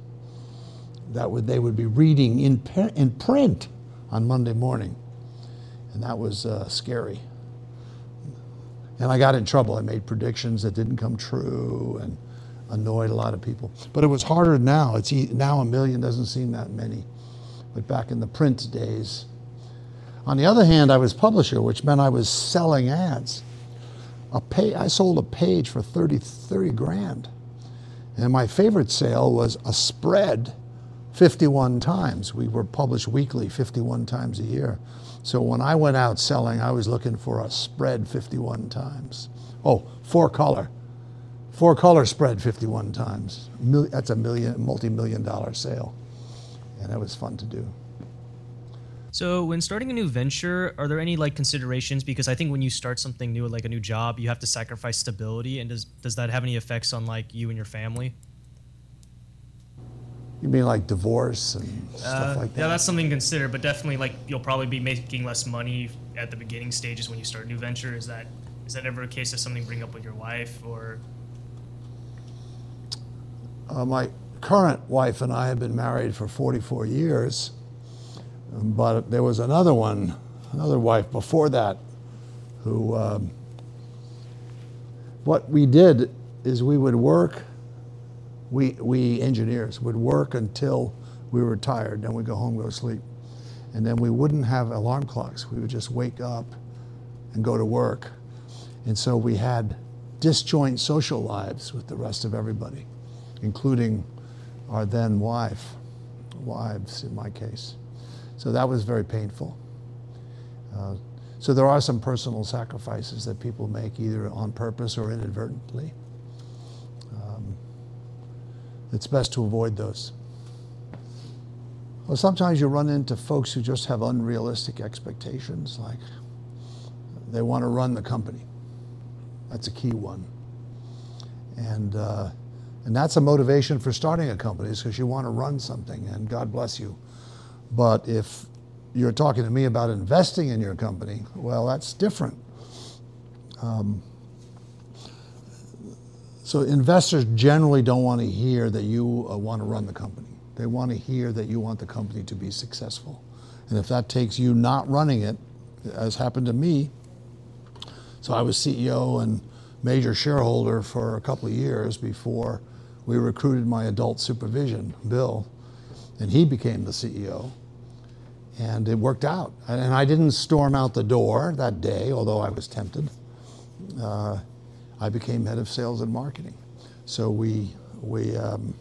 that would, they would be reading in, in print on Monday morning. And that was uh, scary. And I got in trouble. I made predictions that didn't come true and annoyed a lot of people. But it was harder now. It's now a million doesn't seem that many. But back in the print days. On the other hand, I was publisher, which meant I was selling ads. A pay, I sold a page for 30, 30 grand. And my favorite sale was a spread 51 times. We were published weekly 51 times a year. So when I went out selling, I was looking for a spread 51 times. Oh, four color. Four color spread 51 times. That's a million, multi-million dollar sale. And that was fun to do. So, when starting a new venture, are there any like considerations? Because I think when you start something new, like a new job, you have to sacrifice stability. And does does that have any effects on like you and your family? You mean like divorce and stuff Uh, like that? Yeah, that's something to consider. But definitely, like you'll probably be making less money at the beginning stages when you start a new venture. Is that is that ever a case of something bring up with your wife or? Uh, my current wife and I have been married for 44 years, but there was another one, another wife before that, who. Um, what we did is we would work. We we engineers would work until we were tired, then we'd go home, go to sleep, and then we wouldn't have alarm clocks. We would just wake up and go to work, and so we had disjoint social lives with the rest of everybody including our then wife, wives in my case. So that was very painful. Uh, so there are some personal sacrifices that people make either on purpose or inadvertently. Um, it's best to avoid those. Well, sometimes you run into folks who just have unrealistic expectations, like they want to run the company. That's a key one. And uh, and that's a motivation for starting a company is because you want to run something, and God bless you. But if you're talking to me about investing in your company, well, that's different. Um, so investors generally don't want to hear that you uh, want to run the company. They want to hear that you want the company to be successful. And if that takes you not running it, as happened to me, so I was CEO and major shareholder for a couple of years before we recruited my adult supervision, Bill, and he became the CEO. And it worked out. And I didn't storm out the door that day, although I was tempted. Uh, I became head of sales and marketing. So we, we, um,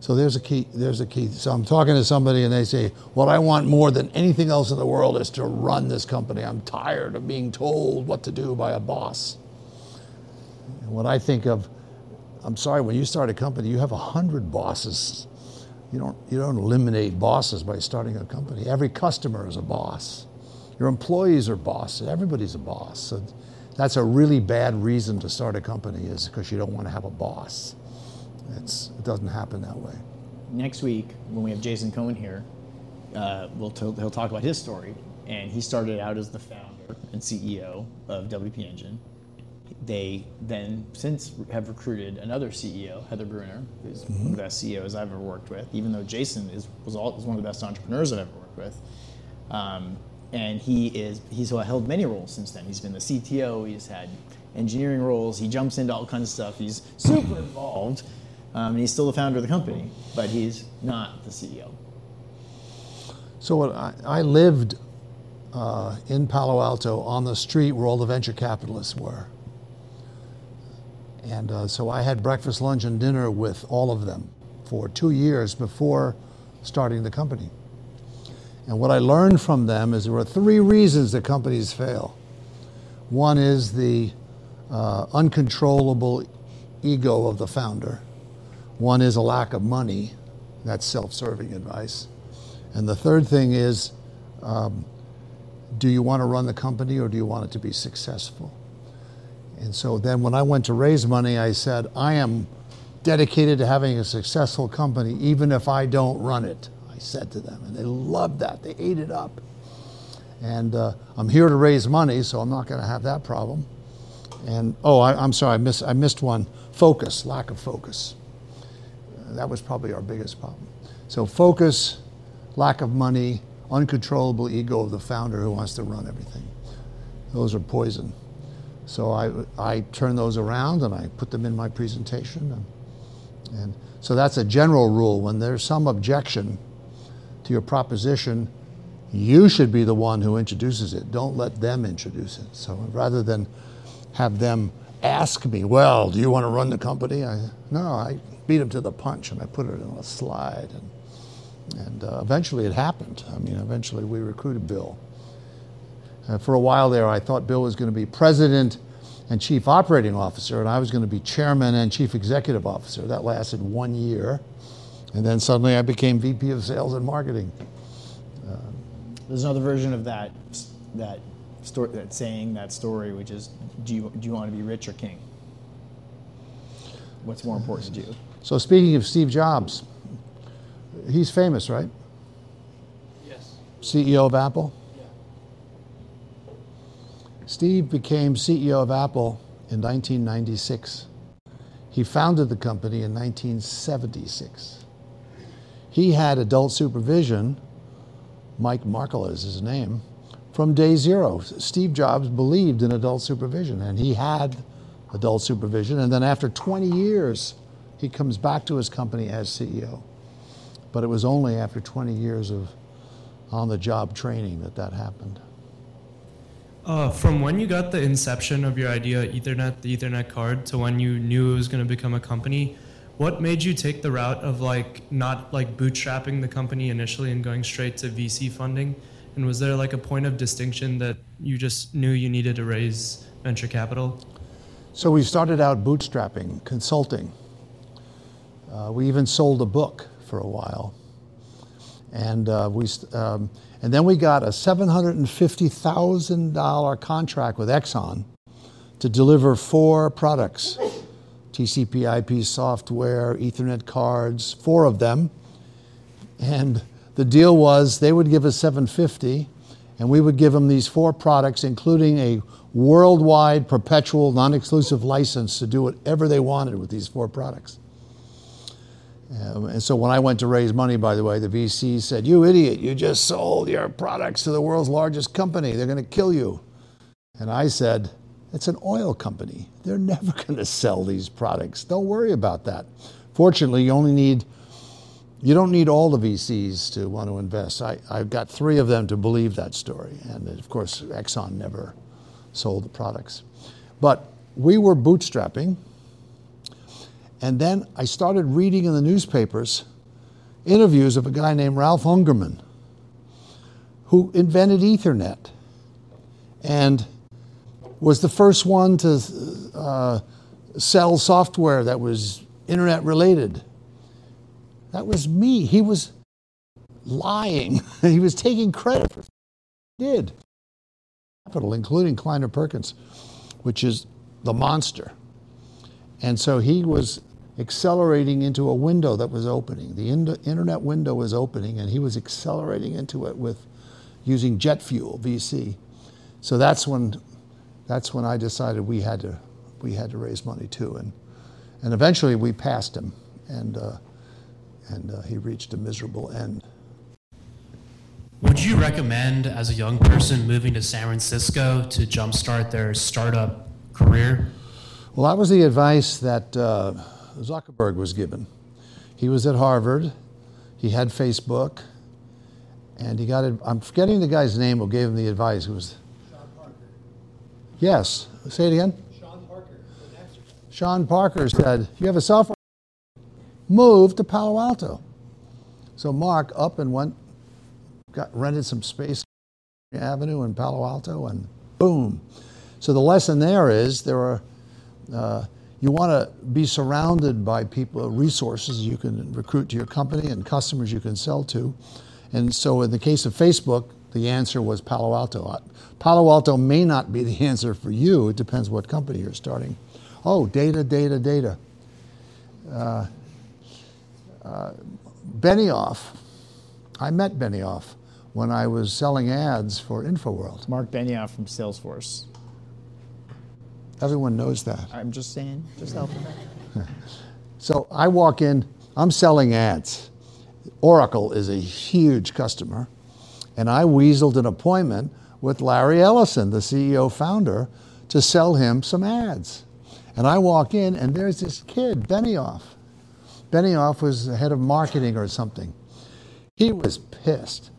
so there's a key. There's a key. So I'm talking to somebody, and they say, "What I want more than anything else in the world is to run this company. I'm tired of being told what to do by a boss." And what I think of, I'm sorry, when you start a company, you have a hundred bosses. You don't you don't eliminate bosses by starting a company. Every customer is a boss. Your employees are bosses. Everybody's a boss. So that's a really bad reason to start a company is because you don't want to have a boss. It's, it doesn't happen that way. Next week, when we have Jason Cohen here, uh, we'll t- he'll talk about his story. And he started out as the founder and CEO of WP Engine. They then since have recruited another CEO, Heather Brunner, who's one of the best CEOs I've ever worked with. Even though Jason is was, all, one of the best entrepreneurs I've ever worked with, um, and he is he's held many roles since then. He's been the CTO. He's had engineering roles. He jumps into all kinds of stuff. He's super involved, um, and he's still the founder of the company, but he's not the CEO. So I, I lived uh, in Palo Alto on the street where all the venture capitalists were. And uh, so I had breakfast, lunch, and dinner with all of them for two years before starting the company. And what I learned from them is there are three reasons that companies fail. One is the uh, uncontrollable ego of the founder. One is a lack of money. That's self serving advice. And the third thing is um, do you want to run the company or do you want it to be successful? And so then when I went to raise money, I said, I am dedicated to having a successful company, even if I don't run it. I said to them, and they loved that. They ate it up. And uh, I'm here to raise money, so I'm not going to have that problem. And oh, I, am sorry, I, miss, I missed one focus, lack of focus. Uh, that was probably our biggest problem. So, focus, lack of money, uncontrollable ego of the founder who wants to run everything. Those are poison. So I, I turn those around and I put them in my presentation. And, and so that's a general rule. When there's some objection to your proposition, you should be the one who introduces it. Don't let them introduce it. So rather than have them ask me, well, do you want to run the company? I, no, I beat them to the punch and I put it in a slide. And, and uh, eventually it happened. I mean, eventually we recruited Bill. Uh, for a while there, I thought Bill was going to be president and chief operating officer, and I was going to be chairman and chief executive officer. That lasted one year. And then suddenly I became VP of sales and marketing. Uh, There's another version of that, that, story, that saying, that story, which is do you, do you want to be rich or king? What's more important to you? So, speaking of Steve Jobs, he's famous, right? Yes. CEO of Apple? Steve became CEO of Apple in 1996. He founded the company in 1976. He had adult supervision, Mike Markkula is his name, from day zero. Steve Jobs believed in adult supervision, and he had adult supervision. And then after 20 years, he comes back to his company as CEO. But it was only after 20 years of on the job training that that happened. Uh, from when you got the inception of your idea, Ethernet, the Ethernet card, to when you knew it was going to become a company, what made you take the route of like not like bootstrapping the company initially and going straight to VC funding? And was there like a point of distinction that you just knew you needed to raise venture capital? So we started out bootstrapping, consulting. Uh, we even sold a book for a while. And uh, we, um, and then we got a $750,000 contract with Exxon to deliver four products TCP IP software, Ethernet cards, four of them. And the deal was they would give us 750 and we would give them these four products, including a worldwide perpetual non exclusive license to do whatever they wanted with these four products. Um, and so when I went to raise money, by the way, the VC said, You idiot, you just sold your products to the world's largest company. They're going to kill you. And I said, It's an oil company. They're never <laughs> going to sell these products. Don't worry about that. Fortunately, you only need, you don't need all the VCs to want to invest. I, I've got three of them to believe that story. And of course, Exxon never sold the products. But we were bootstrapping and then I started reading in the newspapers interviews of a guy named Ralph Ungermann who invented Ethernet and was the first one to uh, sell software that was internet related. That was me. He was lying. <laughs> he was taking credit for he did. Capital, including Kleiner Perkins, which is the monster. And so he was accelerating into a window that was opening. The internet window was opening, and he was accelerating into it with using jet fuel, VC. So that's when, that's when I decided we had to, we had to raise money too, and, and eventually we passed him, and, uh, and uh, he reached a miserable end. Would you recommend as a young person moving to San Francisco to jumpstart their startup career? Well, that was the advice that uh, Zuckerberg was given. He was at Harvard, he had Facebook, and he got it. I'm forgetting the guy's name who gave him the advice. It was Sean Parker. Yes, say it again. Sean Parker. Sean Parker said, "You have a software. Move to Palo Alto." So Mark up and went, got rented some space, Avenue in Palo Alto, and boom. So the lesson there is there are. Uh, you want to be surrounded by people, resources you can recruit to your company and customers you can sell to. And so, in the case of Facebook, the answer was Palo Alto. Palo Alto may not be the <laughs> answer for you. It depends what company you're starting. Oh, data, data, data. Uh, uh, Benioff. I met Benioff when I was selling ads for InfoWorld. Marc Benioff from Salesforce. Everyone knows that. I'm just saying, just helping. <laughs> so I walk in, I'm selling ads. Oracle is a huge customer, and I weaseled an appointment with Larry Ellison, the CEO founder, to sell him some ads. And I walk in, and there's this kid, Benioff. Benioff was the head of marketing or something. He was pissed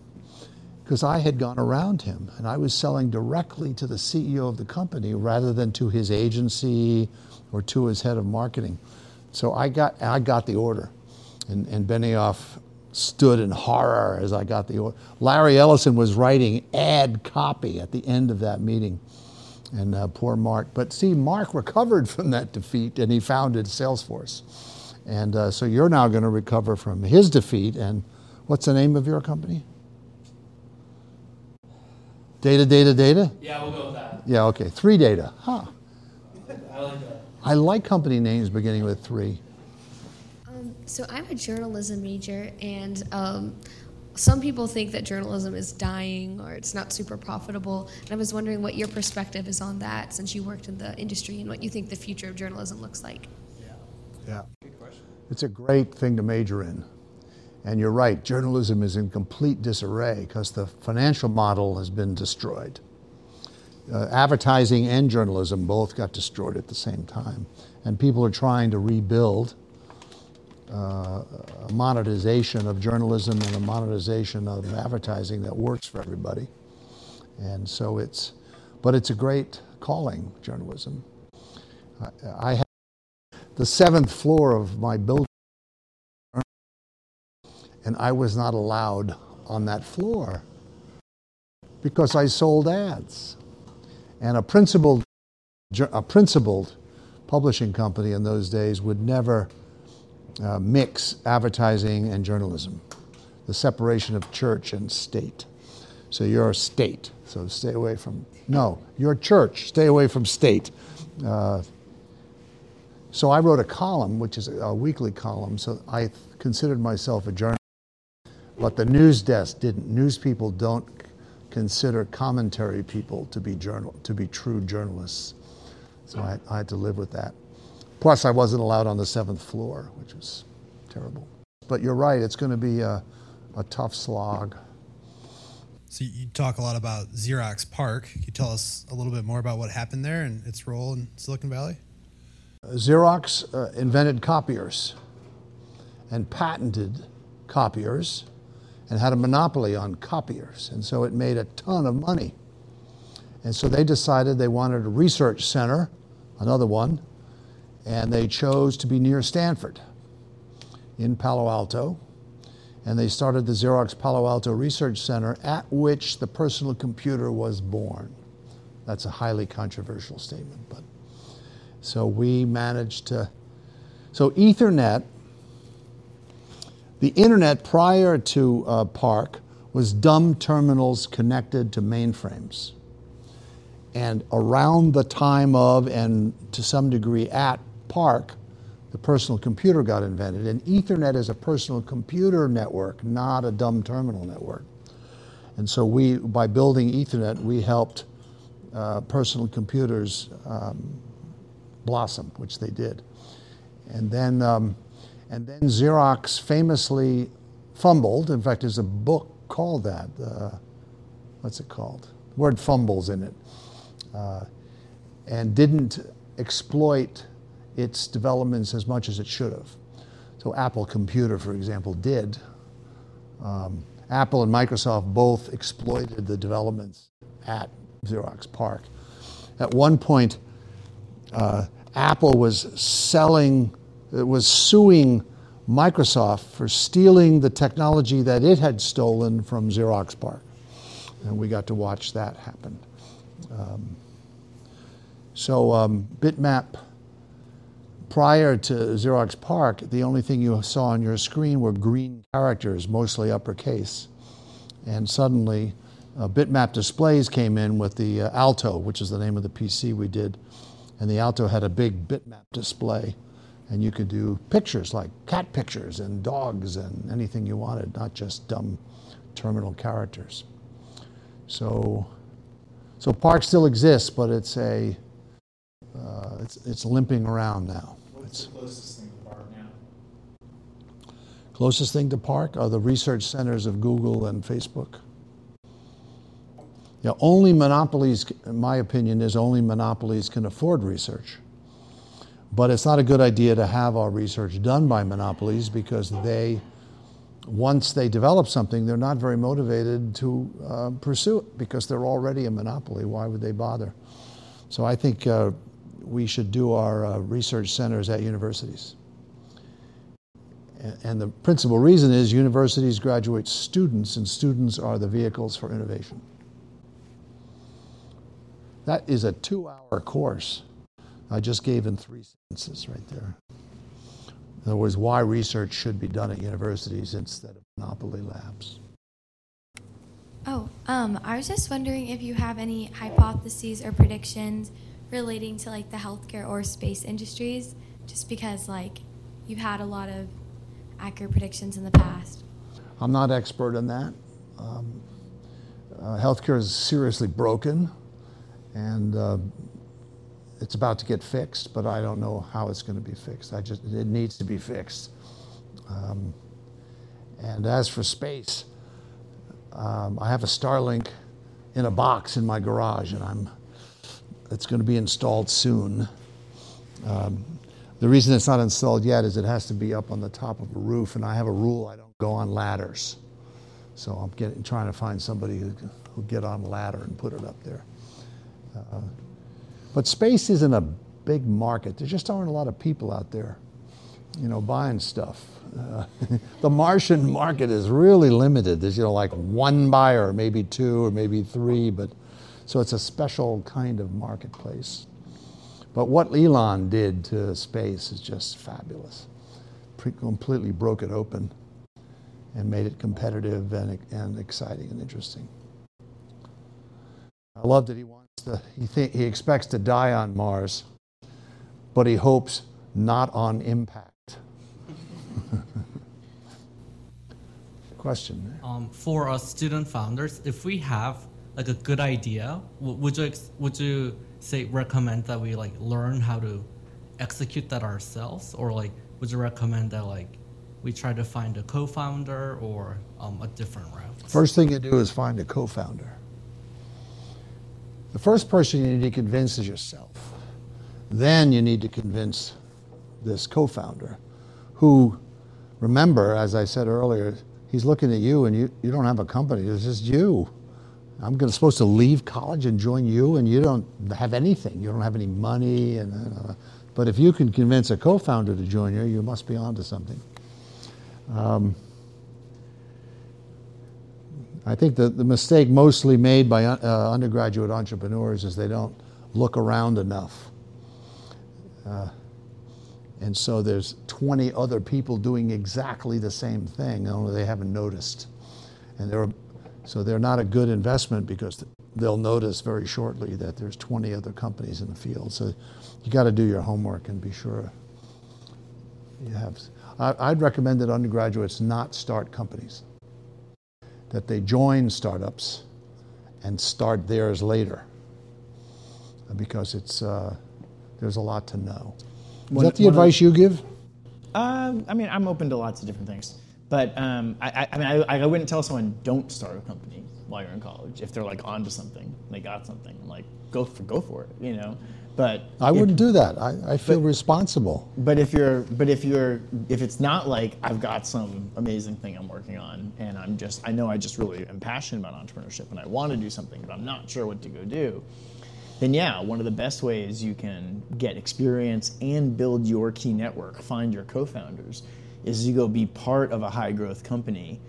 because I had gone around him and I was selling directly to the CEO of the company rather than to his agency or to his head of marketing. So I got, I got the order. And, and Benioff stood in horror as I got the order. Larry Ellison was writing ad copy at the end of that meeting. And uh, poor Marc. But see, Marc recovered from that defeat and he founded Salesforce. And uh, so you're now going to recover from his defeat. And what's the name of your company? Data, data, data? Yeah, we'll go with that. Yeah, okay. Three data. Huh. I like that. I like company names beginning with three. Um, so I'm a journalism major, and um, some people think that journalism is dying or it's not super profitable. And I was wondering what your perspective is on that since you worked in the industry and what you think the future of journalism looks like. Yeah. Yeah. It's a great thing to major in. And you're right, journalism is in complete disarray because the financial model has been destroyed. Uh, advertising and journalism both got destroyed at the same time. And people are trying to rebuild uh, a monetization of journalism and a monetization of advertising that works for everybody. And so it's, but it's a great calling, journalism. I, I have the seventh floor of my building and I was not allowed on that floor because I sold ads. And a principled, a principled publishing company in those days would never uh, mix advertising and journalism, the separation of church and state. So you're a state, so stay away from, no, you're a church, stay away from state. Uh, so I wrote a column, which is a weekly column, so I considered myself a journalist. But the news desk didn't. News people don't consider commentary people to be journal to be true journalists. So I, I had to live with that. Plus, I wasn't allowed on the seventh floor, which was terrible. But you're right; it's going to be a, a tough slog. So you talk a lot about Xerox PARC. Can you tell us a little bit more about what happened there and its role in Silicon Valley? Xerox uh, invented copiers and patented copiers and had a monopoly on copiers. And so it made a ton of money. And so they decided they wanted a research center, another one, and they chose to be near Stanford in Palo Alto. And they started the Xerox Palo Alto Research Center, at which the personal computer was born. That's a highly controversial statement, but so we managed to. So Ethernet the internet prior to uh, PARC was dumb terminals connected to mainframes. And around the time of, and to some degree at PARC, the personal computer got invented. And Ethernet is a personal computer network, not a dumb terminal network. And so we, by building Ethernet, we helped uh, personal computers um, blossom, which they did. And then um, and then Xerox famously fumbled. In fact, there's a book called that, uh, what's it called? The word fumbles in it, uh, and didn't exploit its developments as much as it should have. So Apple Computer, for example, did. Um, Apple and Microsoft both exploited the developments at Xerox PARC. At one point, uh, Apple was selling, was suing Microsoft for stealing the technology that it had stolen from Xerox PARC. And we got to watch that happen. Um, so, um, Bitmap, prior to Xerox PARC, the only thing you saw on your screen were green characters, mostly uppercase. And suddenly, uh, Bitmap displays came in with the uh, Alto, which is the name of the PC we did. And the Alto had a big bitmap display. And you could do pictures like cat pictures and dogs and anything you wanted, not just dumb terminal characters. So, so PARC still exists, but it's a uh, it's, it's limping around now. What's the closest thing to PARC now? Closest thing to PARC are the research centers of Google and Facebook. Yeah, only monopolies, in my opinion, is only monopolies can afford research. But it's not a good idea to have our research done by monopolies because they, once they develop something, they're not very motivated to uh, pursue it because they're already a monopoly. Why would they bother? So I think uh, we should do our uh, research centers at universities. And the principal reason is universities graduate students, and students are the vehicles for innovation. That is a two hour course. I just gave in three sentences right there. In other words, why research should be done at universities instead of monopoly labs. Oh, um, I was just wondering if you have any hypotheses or predictions relating to like the healthcare or space industries, just because like you've had a lot of accurate predictions in the past. I'm not expert in that. Um, uh, healthcare is seriously broken and uh, it's about to get fixed, but I don't know how it's going to be fixed. I just it needs to be fixed. Um, and as for space, um, I have a Starlink in a box in my garage, and I'm it's going to be installed soon. Um, the reason it's not installed yet is it has to be up on the top of a roof, and I have a rule I don't go on ladders. So I'm getting, trying to find somebody who will get on a ladder and put it up there. Uh, but space isn't a big market. There just aren't a lot of people out there, you know, buying stuff. Uh, <laughs> the Martian market is really limited. There's, you know, like one buyer, maybe two or maybe three, but so it's a special kind of marketplace. But what Elon did to space is just fabulous. Pre- completely broke it open and made it competitive and, and exciting and interesting. I love that he wants to, he, th- he expects to die on Mars, but he hopes not on impact. <laughs> Question. Um, for us student founders, if we have like a good idea, would you ex- would you say recommend that we like learn how to execute that ourselves, or like would you recommend that like we try to find a co-founder or um, a different route? First thing you do is find a co-founder. The first person you need to convince is yourself. Then you need to convince this co founder who, remember, as I said earlier, he's looking at you and you, you don't have a company, it's just you. I'm gonna, supposed to leave college and join you, and you don't have anything. You don't have any money. And, uh, but if you can convince a co founder to join you, you must be onto something. Um, I think the, the mistake mostly made by uh, undergraduate entrepreneurs is they don't look around enough. Uh, and so there's 20 other people doing exactly the same thing, only they haven't noticed. And they're, so they're not a good investment because they'll notice very shortly that there's 20 other companies in the field. So you got to do your homework and be sure you have. I, I'd recommend that undergraduates not start companies that they join startups and start theirs later because it's uh, there's a lot to know. Is One- that the one of- advice you give? Um, I mean, I'm open to lots of different things. But um, I, I, I mean, I, I wouldn't tell someone don't start a company while you're in college if they're like onto something, they got something, like go for go for it, you know. But I wouldn't do that. I, I feel responsible. But if you're, but if you're, if it's not like I've got some amazing thing I'm working on, and I'm just, I know I just really am passionate about entrepreneurship, and I want to do something, but I'm not sure what to go do. Then yeah, one of the best ways you can get experience and build your key network, find your co-founders, is you go be part of a high growth company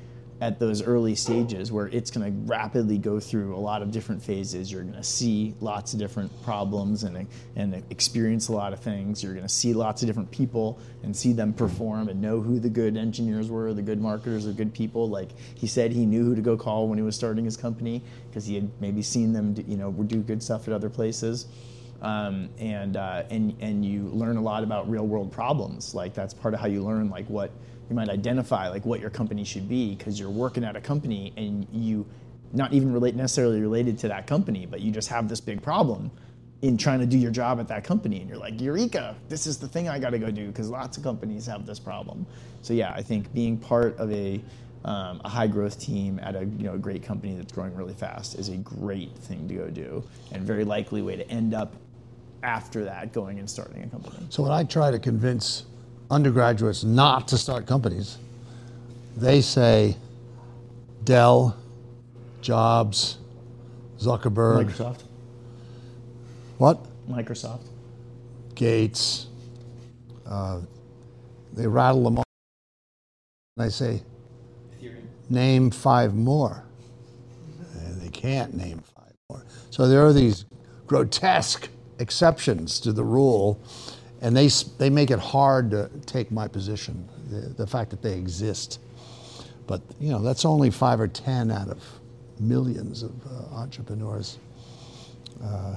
at those early stages where it's going to rapidly go through a lot of different phases. You're going to see lots of different problems and, and experience a lot of things. You're going to see lots of different people and see them perform and know who the good engineers were, the good marketers, the good people. Like he said, he knew who to go call when he was starting his company because he had maybe seen them, do, you know, do good stuff at other places. Um, and, uh, and, and you learn a lot about real world problems. Like that's part of how you learn like what you might identify like what your company should be because you're working at a company and you not even relate necessarily related to that company, but you just have this big problem in trying to do your job at that company. And you're like eureka! This is the thing i got to go do because lots of companies have this problem. So yeah i think being part of a, um, a high growth team at a you know a great company that's growing really fast is a great thing to go do and very likely way to end up after that going and starting a company. So when I try to convince undergraduates not to start companies, they say Dell, Jobs, Zuckerberg. microsoft What? microsoft Gates. Uh, they rattle them off. And I say, name five more. And they can't name five more. So there are these grotesque exceptions to the rule, and they, they make it hard to take my position, the, the fact that they exist. But, you know, that's only five or 10 out of millions of uh, entrepreneurs. Uh,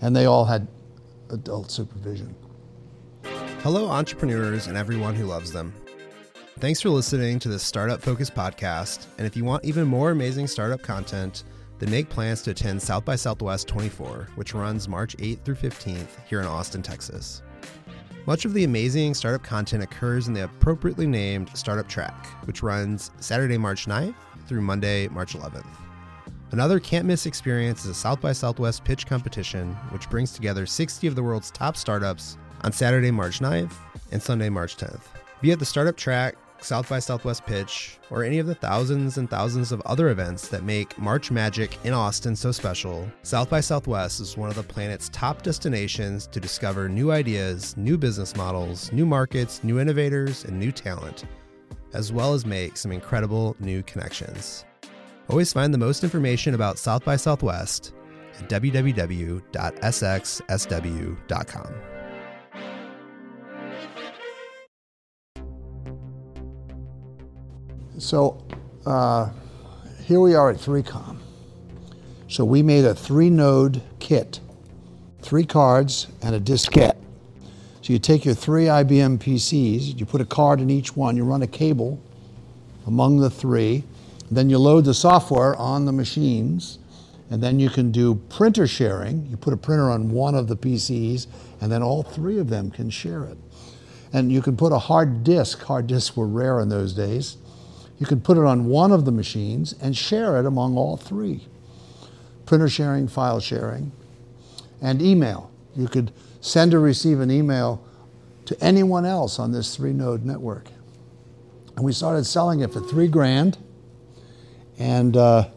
and they all had adult supervision. Hello, entrepreneurs and everyone who loves them. Thanks for listening to this startup focused podcast. And if you want even more amazing startup content, then make plans to attend South by Southwest 24, which runs March 8th through 15th here in Austin, Texas. Much of the amazing startup content occurs in the appropriately named Startup Track, which runs Saturday, March 9th through Monday, March 11th. Another can't miss experience is a South by Southwest pitch competition, which brings together 60 of the world's top startups on Saturday, March 9th and Sunday, March 10th. Be at the Startup Track, South by Southwest pitch, or any of the thousands and thousands of other events that make March Magic in Austin so special, South by Southwest is one of the planet's top destinations to discover new ideas, new business models, new markets, new innovators, and new talent, as well as make some incredible new connections. Always find the most information about South by Southwest at www.sxsw.com. So uh, here we are at 3Com. So we made a three node kit, three cards and a diskette. So you take your three IBM PCs, you put a card in each one, you run a cable among the three, then you load the software on the machines, and then you can do printer sharing. You put a printer on one of the PCs, and then all three of them can share it. And you can put a hard disk, hard disks were rare in those days. You can put it on one of the machines and share it among all three. Printer sharing, file sharing, and email. You could send or receive an email to anyone else on this three node network. And we started selling it for three grand. And uh,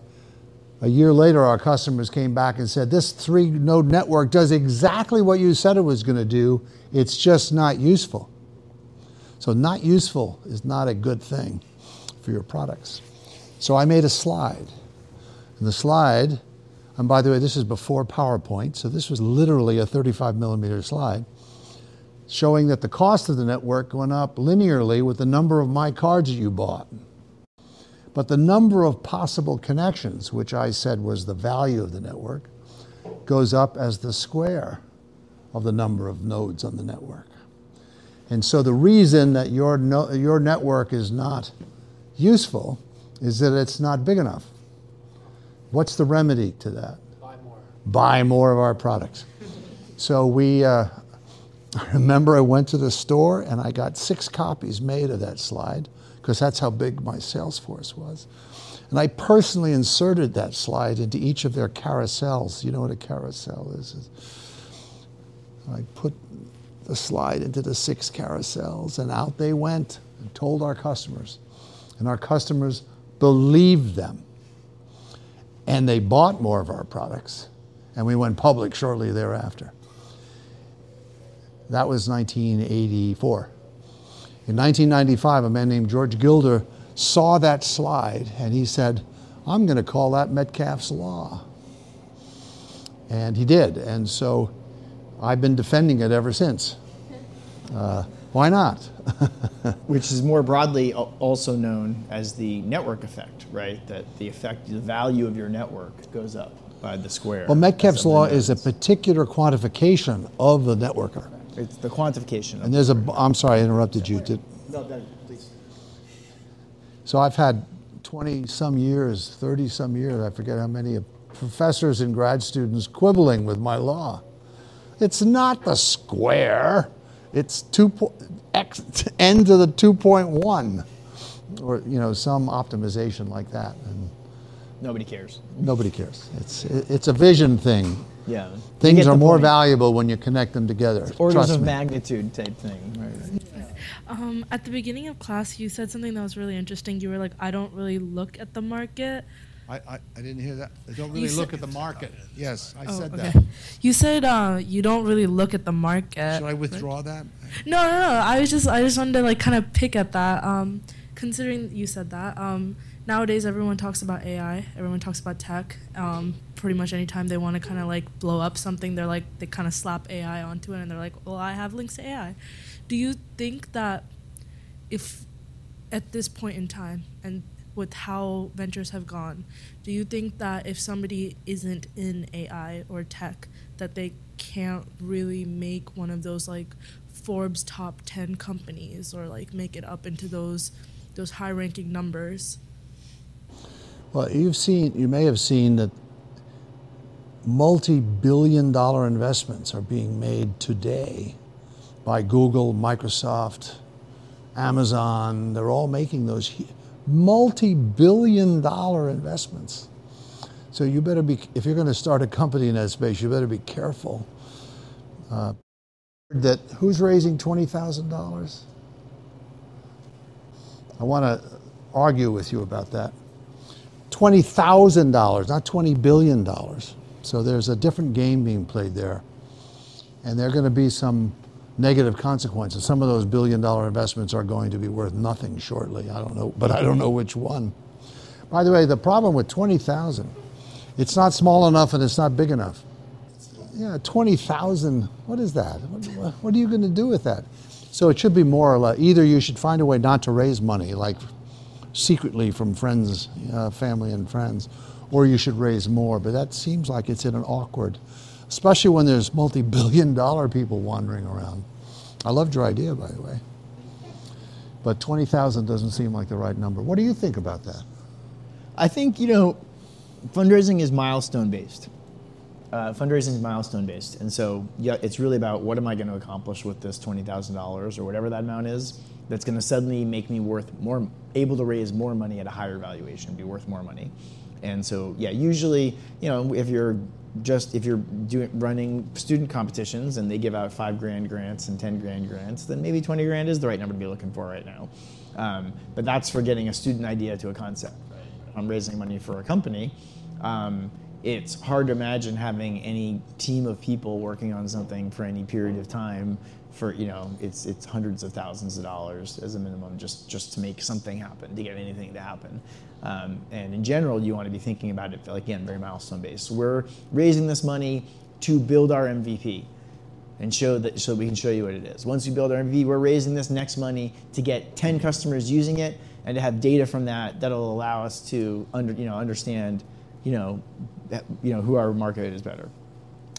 a year later, our customers came back and said, This three node network does exactly what you said it was going to do, it's just not useful. So, not useful is not a good thing for your products. So, I made a slide. And the slide, and by the way, this is before PowerPoint, so this was literally a 35 millimeter slide, showing that the cost of the network went up linearly with the number of my cards that you bought. But the number of possible connections, which I said was the value of the network, goes up as the square of the number of nodes on the network. And so the reason that your, no, your network is not useful is that it's not big enough. What's the remedy to that? Buy more. Buy more of our products. so we, uh, I remember I went to the store and I got six copies made of that slide because that's how big my sales force was. And I personally inserted that slide into each of their carousels. You know what a carousel is? I put the slide into the six carousels and out they went and told our customers. And our customers believed them. And they bought more of our products. And we went public shortly thereafter. That was 1984. In 1995, a man named George Gilder saw that slide and he said, I'm going to call that Metcalfe's Law. And he did. And so I've been defending it ever since. Uh, why not? <laughs> Which is more broadly also known as the network effect, right? That the effect, the value of your network goes up by the square. Well, Metcalfe's law is a particular quantification of the network. It's the quantification. And there's a. I'm sorry, I interrupted you. Did, no, no, please. So I've had 20 some years, 30 some years, I forget how many, professors and grad students quibbling with my law. It's not the square. It's two po- x <laughs> n to the 2.1, or you know some optimization like that. And nobody cares. Nobody cares. It's it's a vision thing. Yeah. Things are more point. valuable when you connect them together. It's orders Trust of me. magnitude type thing. Right. Um, at the beginning of class, you said something that was really interesting. You were like, "I don't really look at the market." I, I, I didn't hear that. I don't really look at the market. Yes, I oh, said that. You said uh, you don't really look at the market. Should I withdraw that? No, no, no. I was just I just wanted to like kind of pick at that. Um, considering you said that, um, nowadays everyone talks about AI. Everyone talks about tech. Um, pretty much anytime they want to kind of like blow up something, they're like they kind of slap AI onto it, and they're like, "Well, I have links to AI." Do you think that if at this point in time and with how ventures have gone, do you think that if somebody isn't in AI or tech, that they can't really make one of those like Forbes top 10 companies or like make it up into those those high ranking numbers? Well, you've seen you may have seen that multi-billion dollar investments are being made today by Google, Microsoft, Amazon. They're all making those multi billion dollar investments. So you better be, if you're going to start a company in that space, you better be careful. Uh, that who's raising $20,000? I want to argue with you about that. $20,000, not $20 billion. So there's a different game being played there. And there are going to be some negative consequences. Some of those billion dollar investments are going to be worth nothing shortly. I don't know, but I don't know which one. By the way, the problem with 20,000, it's not small enough and it's not big enough. Yeah, 20,000, what is that? What, what are you going to do with that? So it should be more or less, either you should find a way not to raise money, like secretly from friends, uh, family and friends, or you should raise more. But that seems like it's in an awkward especially when there's multi-billion dollar people wandering around. I loved your idea, by the way. But 20,000 doesn't seem like the right number. What do you think about that? I think, you know, fundraising is milestone based. Uh, fundraising is milestone based. And so, yeah, it's really about what am I going to accomplish with this $20,000 or whatever that amount is that's going to suddenly make me worth more, able to raise more money at a higher valuation, be worth more money. And so, yeah, usually, you know, if you're just if you're doing running student competitions and they give out five grand grants and 10 grand grants, then maybe 20 grand is the right number to be looking for right now. Um, but that's for getting a student idea to a concept. I'm raising money for a company, um, it's hard to imagine having any team of people working on something for any period of time for you know it's it's hundreds of thousands of dollars as a minimum just just to make something happen to get anything to happen. Um, and in general you want to be thinking about it again very milestone based. We're raising this money to build our mvp and show that so we can show you what it is. Once we build our mvp we're raising this next money to get 10 customers using it and to have data from that that'll allow us to under, you know understand you know you know who our market is better.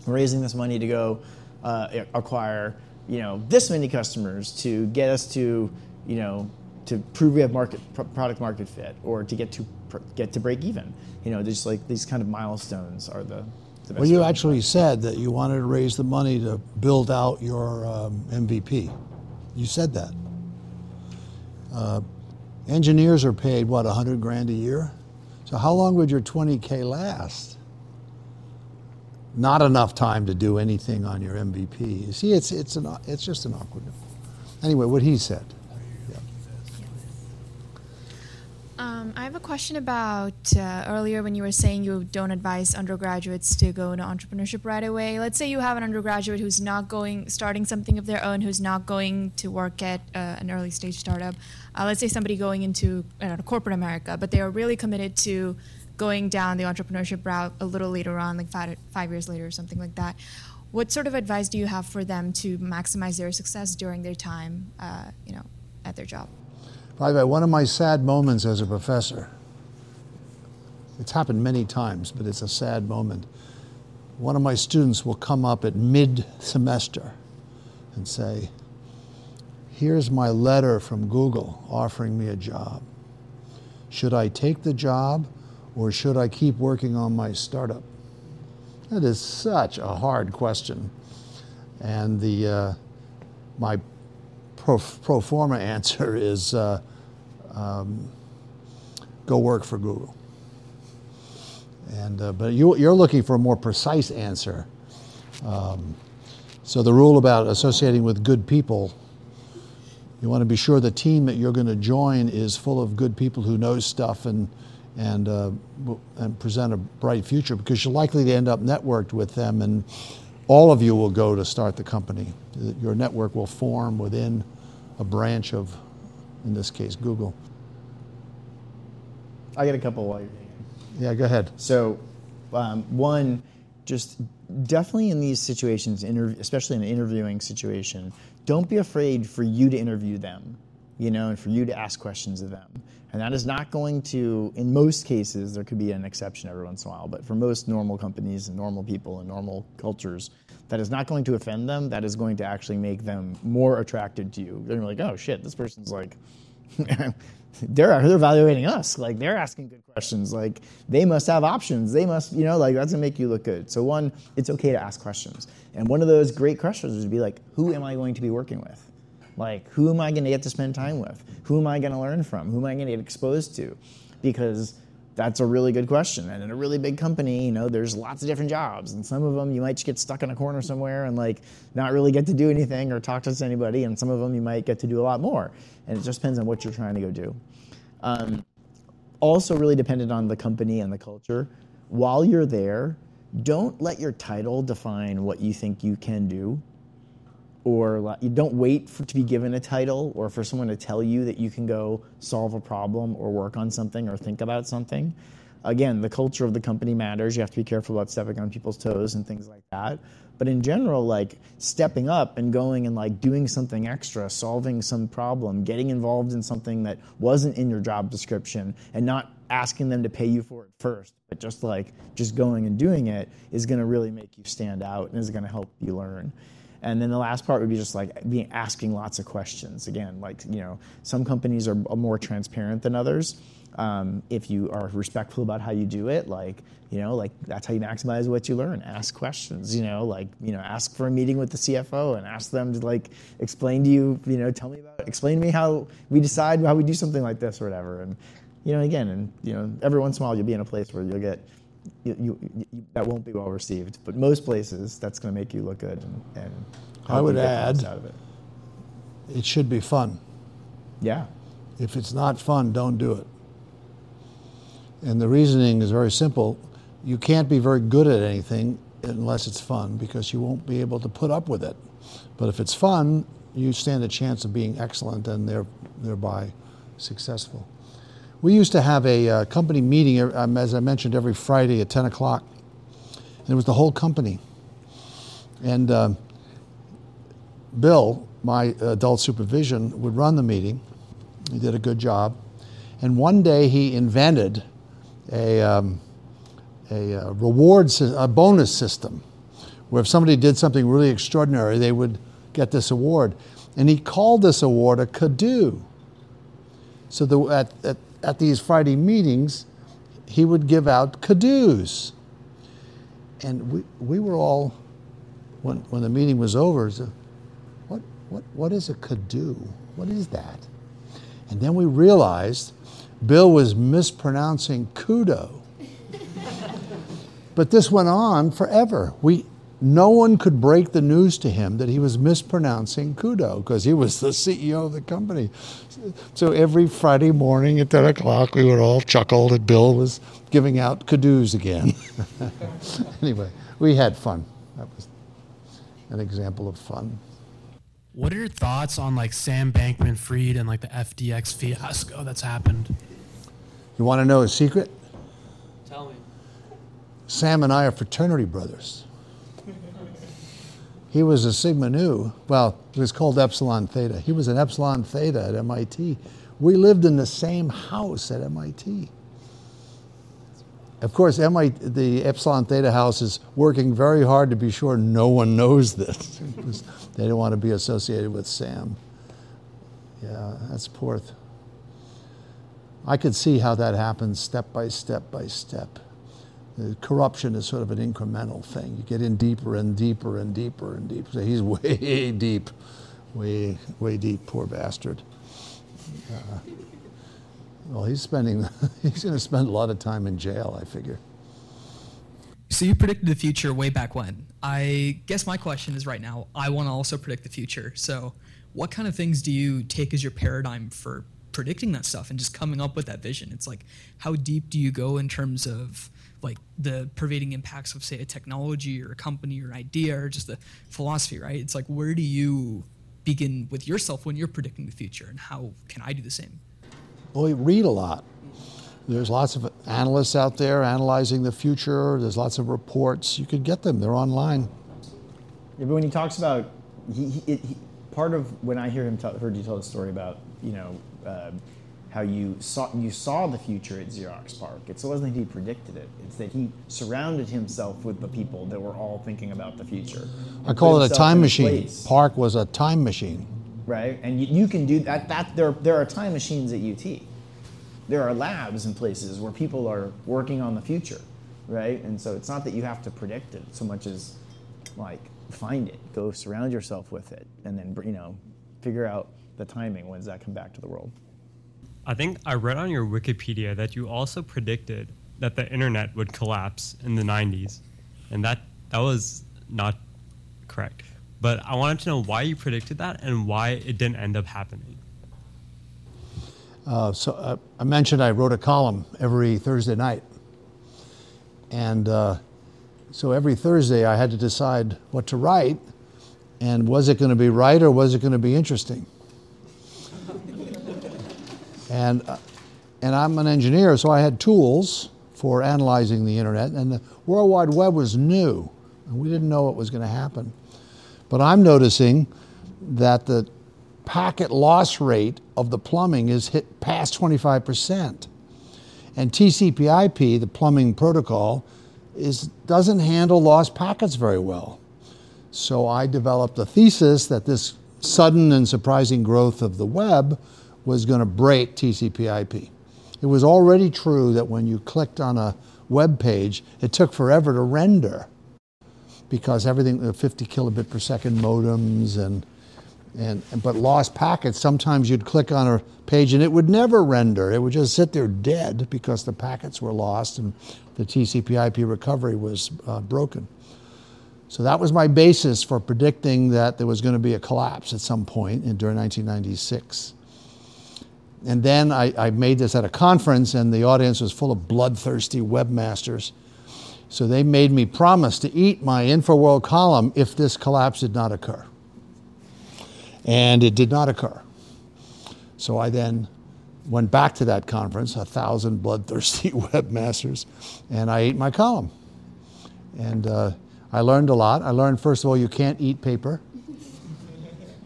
We're raising this money to go uh, acquire you know this many customers to get us to you know to prove we have market product market fit or to get to get to break even you know just like these kind of milestones are the the best Well, you actually said that you wanted to raise the money to build out your um, MVP. You said that. Uh, engineers are paid what, 100 grand a year? So how long would your 20k last? Not enough time to do anything on your MVP. You see, it's it's an it's just an awkward. Anyway, what he said. Um, I have a question about uh, earlier when you were saying you don't advise undergraduates to go into entrepreneurship right away. Let's say you have an undergraduate who's not going, starting something of their own, who's not going to work at uh, an early stage startup. Uh, let's say somebody going into know, corporate America, but they are really committed to going down the entrepreneurship route a little later on, like five, five years later or something like that. What sort of advice do you have for them to maximize their success during their time, uh, you know, at their job? By the way, one of my sad moments as a professor, it's happened many times, but it's a sad moment. One of my students will come up at mid semester and say, Here's my letter from Google offering me a job. Should I take the job or should I keep working on my startup? That is such a hard question. And the, uh, my pro, pro forma <laughs> answer is uh, um, go work for Google. And, uh, but you, you're looking for a more precise answer. Um, so the rule about associating with good people, you want to be sure the team that you're going to join is full of good people who know stuff and, and, uh, and present a bright future because you're likely to end up networked with them and all of you will go to start the company. Your network will form within a branch of, in this case, Google. I got a couple while you're. Yeah, go ahead. So, um, one, just definitely in these situations, especially in an interviewing situation, don't be afraid for you to interview them, you know, and for you to ask questions of them. And that is not going to, in most cases, there could be an exception every once in a while, but for most normal companies and normal people and normal cultures, that is not going to offend them. That is going to actually make them more attracted to you. They're like, oh shit, this person's like, <laughs> they're they're evaluating us. Like they're asking good questions. Like they must have options. They must, you know, like that's gonna make you look good. So one, it's okay to ask questions. And one of those great questions would be like, who am I going to be working with? Like who am I gonna get to spend time with? Who am I gonna learn from? Who am I gonna get exposed to? Because that's a really good question. And in a really big company, you know, there's lots of different jobs, and some of them you might just get stuck in a corner somewhere and like not really get to do anything or talk to anybody, and some of them you might get to do a lot more. And it just depends on what you're trying to go do. Um, also, really dependent on the company and the culture. While you're there, don't let your title define what you think you can do or you don't wait for to be given a title or for someone to tell you that you can go solve a problem or work on something or think about something. Again, the culture of the company matters. You have to be careful about stepping on people's toes and things like that. But in general, like stepping up and going and like doing something extra, solving some problem, getting involved in something that wasn't in your job description and not asking them to pay you for it first, but just like just going and doing it is going to really make you stand out and is going to help you learn. And then the last part would be just like being asking lots of questions. Again, like you know, some companies are more transparent than others. Um, if you are respectful about how you do it, like you know, like that's how you maximize what you learn. Ask questions. You know, like you know, ask for a meeting with the CFO and ask them to like explain to you. You know, tell me about, explain to me how we decide how we do something like this or whatever. And you know, again, and you know, every once in a while you'll be in a place where you'll get you, you, you, that won't be well received. But most places, that's going to make you look good and, and I would you get the most add, it. it should be fun. Yeah. If it's not fun, don't do it. And the reasoning is very simple. You can't be very good at anything unless it's fun because you won't be able to put up with it. But if it's fun, you stand a chance of being excellent and there, thereby successful. We used to have a uh, company meeting, um, as I mentioned, every Friday at 10 o'clock. And it was the whole company. And uh, Bill, my adult supervision, would run the meeting. He did a good job. And one day he invented a, um, a, uh reward, a bonus system where if somebody did something really extraordinary, they would get this award. And he called this award a Kadoo. So the, at, at, at these Friday meetings, he would give out Kadoos. and we, we were all, when, when the meeting was over, so, what, what, what is a Kado? What is that? And then we realized Bill was mispronouncing kudo. <laughs> but this went on forever. We, no one could break the news to him that he was mispronouncing kudo because he was the CEO of the company. So every Friday morning at 10 o'clock, we would all chuckle that Bill was giving out kadoos again. <laughs> anyway, we had fun. That was an example of fun. What are your thoughts on like Sam Bankman Fried and like the FTX fiasco that's happened? You want to know a secret? Tell me. Sam and I are fraternity brothers. He was a Sigma Nu. Well, it was called Epsilon Theta. He was an Epsilon Theta at MIT. We lived in the same house at MIT. Of course, MIT, the Epsilon Theta house is working very hard to be sure no one knows this. <laughs> they don't want to be associated with Sam. Yeah, that's poor. Th- I could see how that happens step by step by step. The corruption is sort of an incremental thing. You get in deeper and deeper and deeper and deeper. So he's <laughs> way deep, way, way deep, poor bastard. Uh, well, he's spending, <laughs> he's going to spend a lot of time in jail, I figure. So you predicted the future way back when. I guess my question is right now, I want to also predict the future. So what kind of things do you take as your paradigm for predicting that stuff and just coming up with that vision? It's like, how deep do you go in terms of like the pervading impacts of say a technology or a company or an idea or just a philosophy, right? It's like, where do you begin with yourself when you're predicting the future and how can I do the same? Well, we read a lot. There's lots of analysts out there analyzing the future. There's lots of reports. You could get them. They're online. Yeah, but when he talks about, he, he, he part of when I hear him tell, heard you tell the story about, you know, uh, how you saw you saw the future at Xerox PARC. It's, it wasn't that he predicted it. It's that he surrounded himself with the people that were all thinking about the future. I call it a time machine. Place. PARC was a time machine. Right, and you, you can do that. That there there are time machines at UT. There are labs and places where people are working on the future, right? And so it's not that you have to predict it so much as like find it, go surround yourself with it, and then you know figure out the timing. When does that come back to the world? I think I read on your Wikipedia that you also predicted that the internet would collapse in the 90s, and that that was not correct. But I wanted to know why you predicted that and why it didn't end up happening. Uh, so uh, I mentioned I wrote a column every Thursday night, and uh, so every Thursday I had to decide what to write, and was it going to be right or was it going to be interesting? And, uh, and I'm an engineer, so I had tools for analyzing the internet, and the World Wide Web was new, and we didn't know what was going to happen. But I'm noticing that the packet loss rate of the plumbing is hit past 25%. And TCP/IP, the plumbing protocol, is, doesn't handle lost packets very well. So I developed a thesis that this sudden and surprising growth of the web was going to break TCP/IP. It was already true that when you clicked on a web page, it took forever to render because everything, the 50 kilobit per second modems and, and, but lost packets, sometimes you'd click on a page and it would never render. It would just sit there dead because the packets were lost and the TCP/IP recovery was uh, broken. So that was my basis for predicting that there was going to be a collapse at some point in, during 1996. And then I, I, made this at a conference, and the audience was full of bloodthirsty webmasters. So they made me promise to eat my InfoWorld column if this collapse did not occur. And it did not occur. So I then went back to that conference, a thousand bloodthirsty <laughs> webmasters, and I ate my column. And uh, I learned a lot. I learned, first of all, you can't eat paper.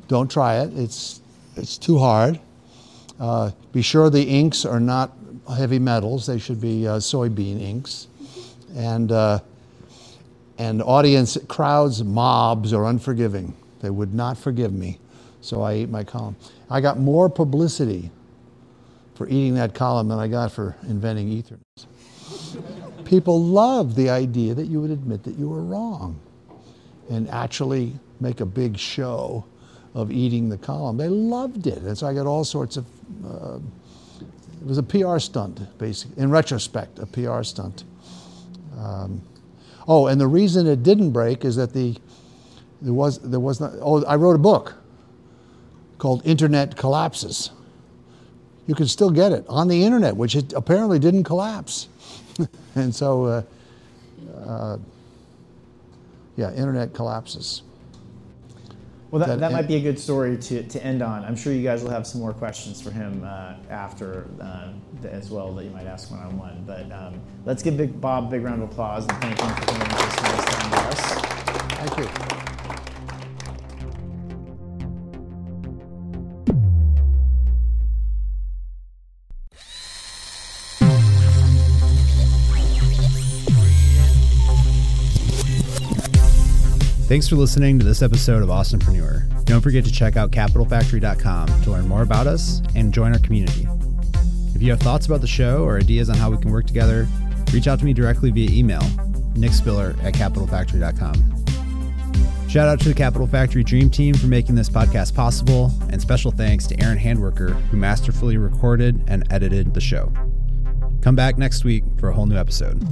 Don't try it, it's, it's too hard. Uh, be sure the inks are not heavy metals, they should be uh, soybean inks. And, uh, and audience, crowds, mobs are unforgiving. They would not forgive me. So I ate my column. I got more publicity for eating that column than I got for inventing Ethernet. people loved the idea that you would admit that you were wrong and actually make a big show of eating the column. They loved it. And so I got all sorts of, uh, it was a PR stunt, basically. In retrospect, a PR stunt. Um, oh, and the reason it didn't break is that the, there was, there was not, oh, I wrote a book called Internet Collapses. You can still get it on the internet, which it apparently didn't collapse. <laughs> and so, uh, uh, yeah, internet collapses. Well, that, That- that might be a good story to, to end on. I'm sure you guys will have some more questions for him uh, after uh, the- as well that you might ask one on one. But um, let's give Big Bob a big round of applause and thank him for coming to spend his time with us. Thank you. Thanks for listening to this episode of Austinpreneur. Don't forget to check out capitalfactory.com to learn more about us and join our community. If you have thoughts about the show or ideas on how we can work together, reach out to me directly via email, nickspiller at capitalfactory.com. Shout out to the Capital Factory Dream Team for making this podcast possible, and special thanks to Aaron Handworker, who masterfully recorded and edited the show. Come back next week for a whole new episode.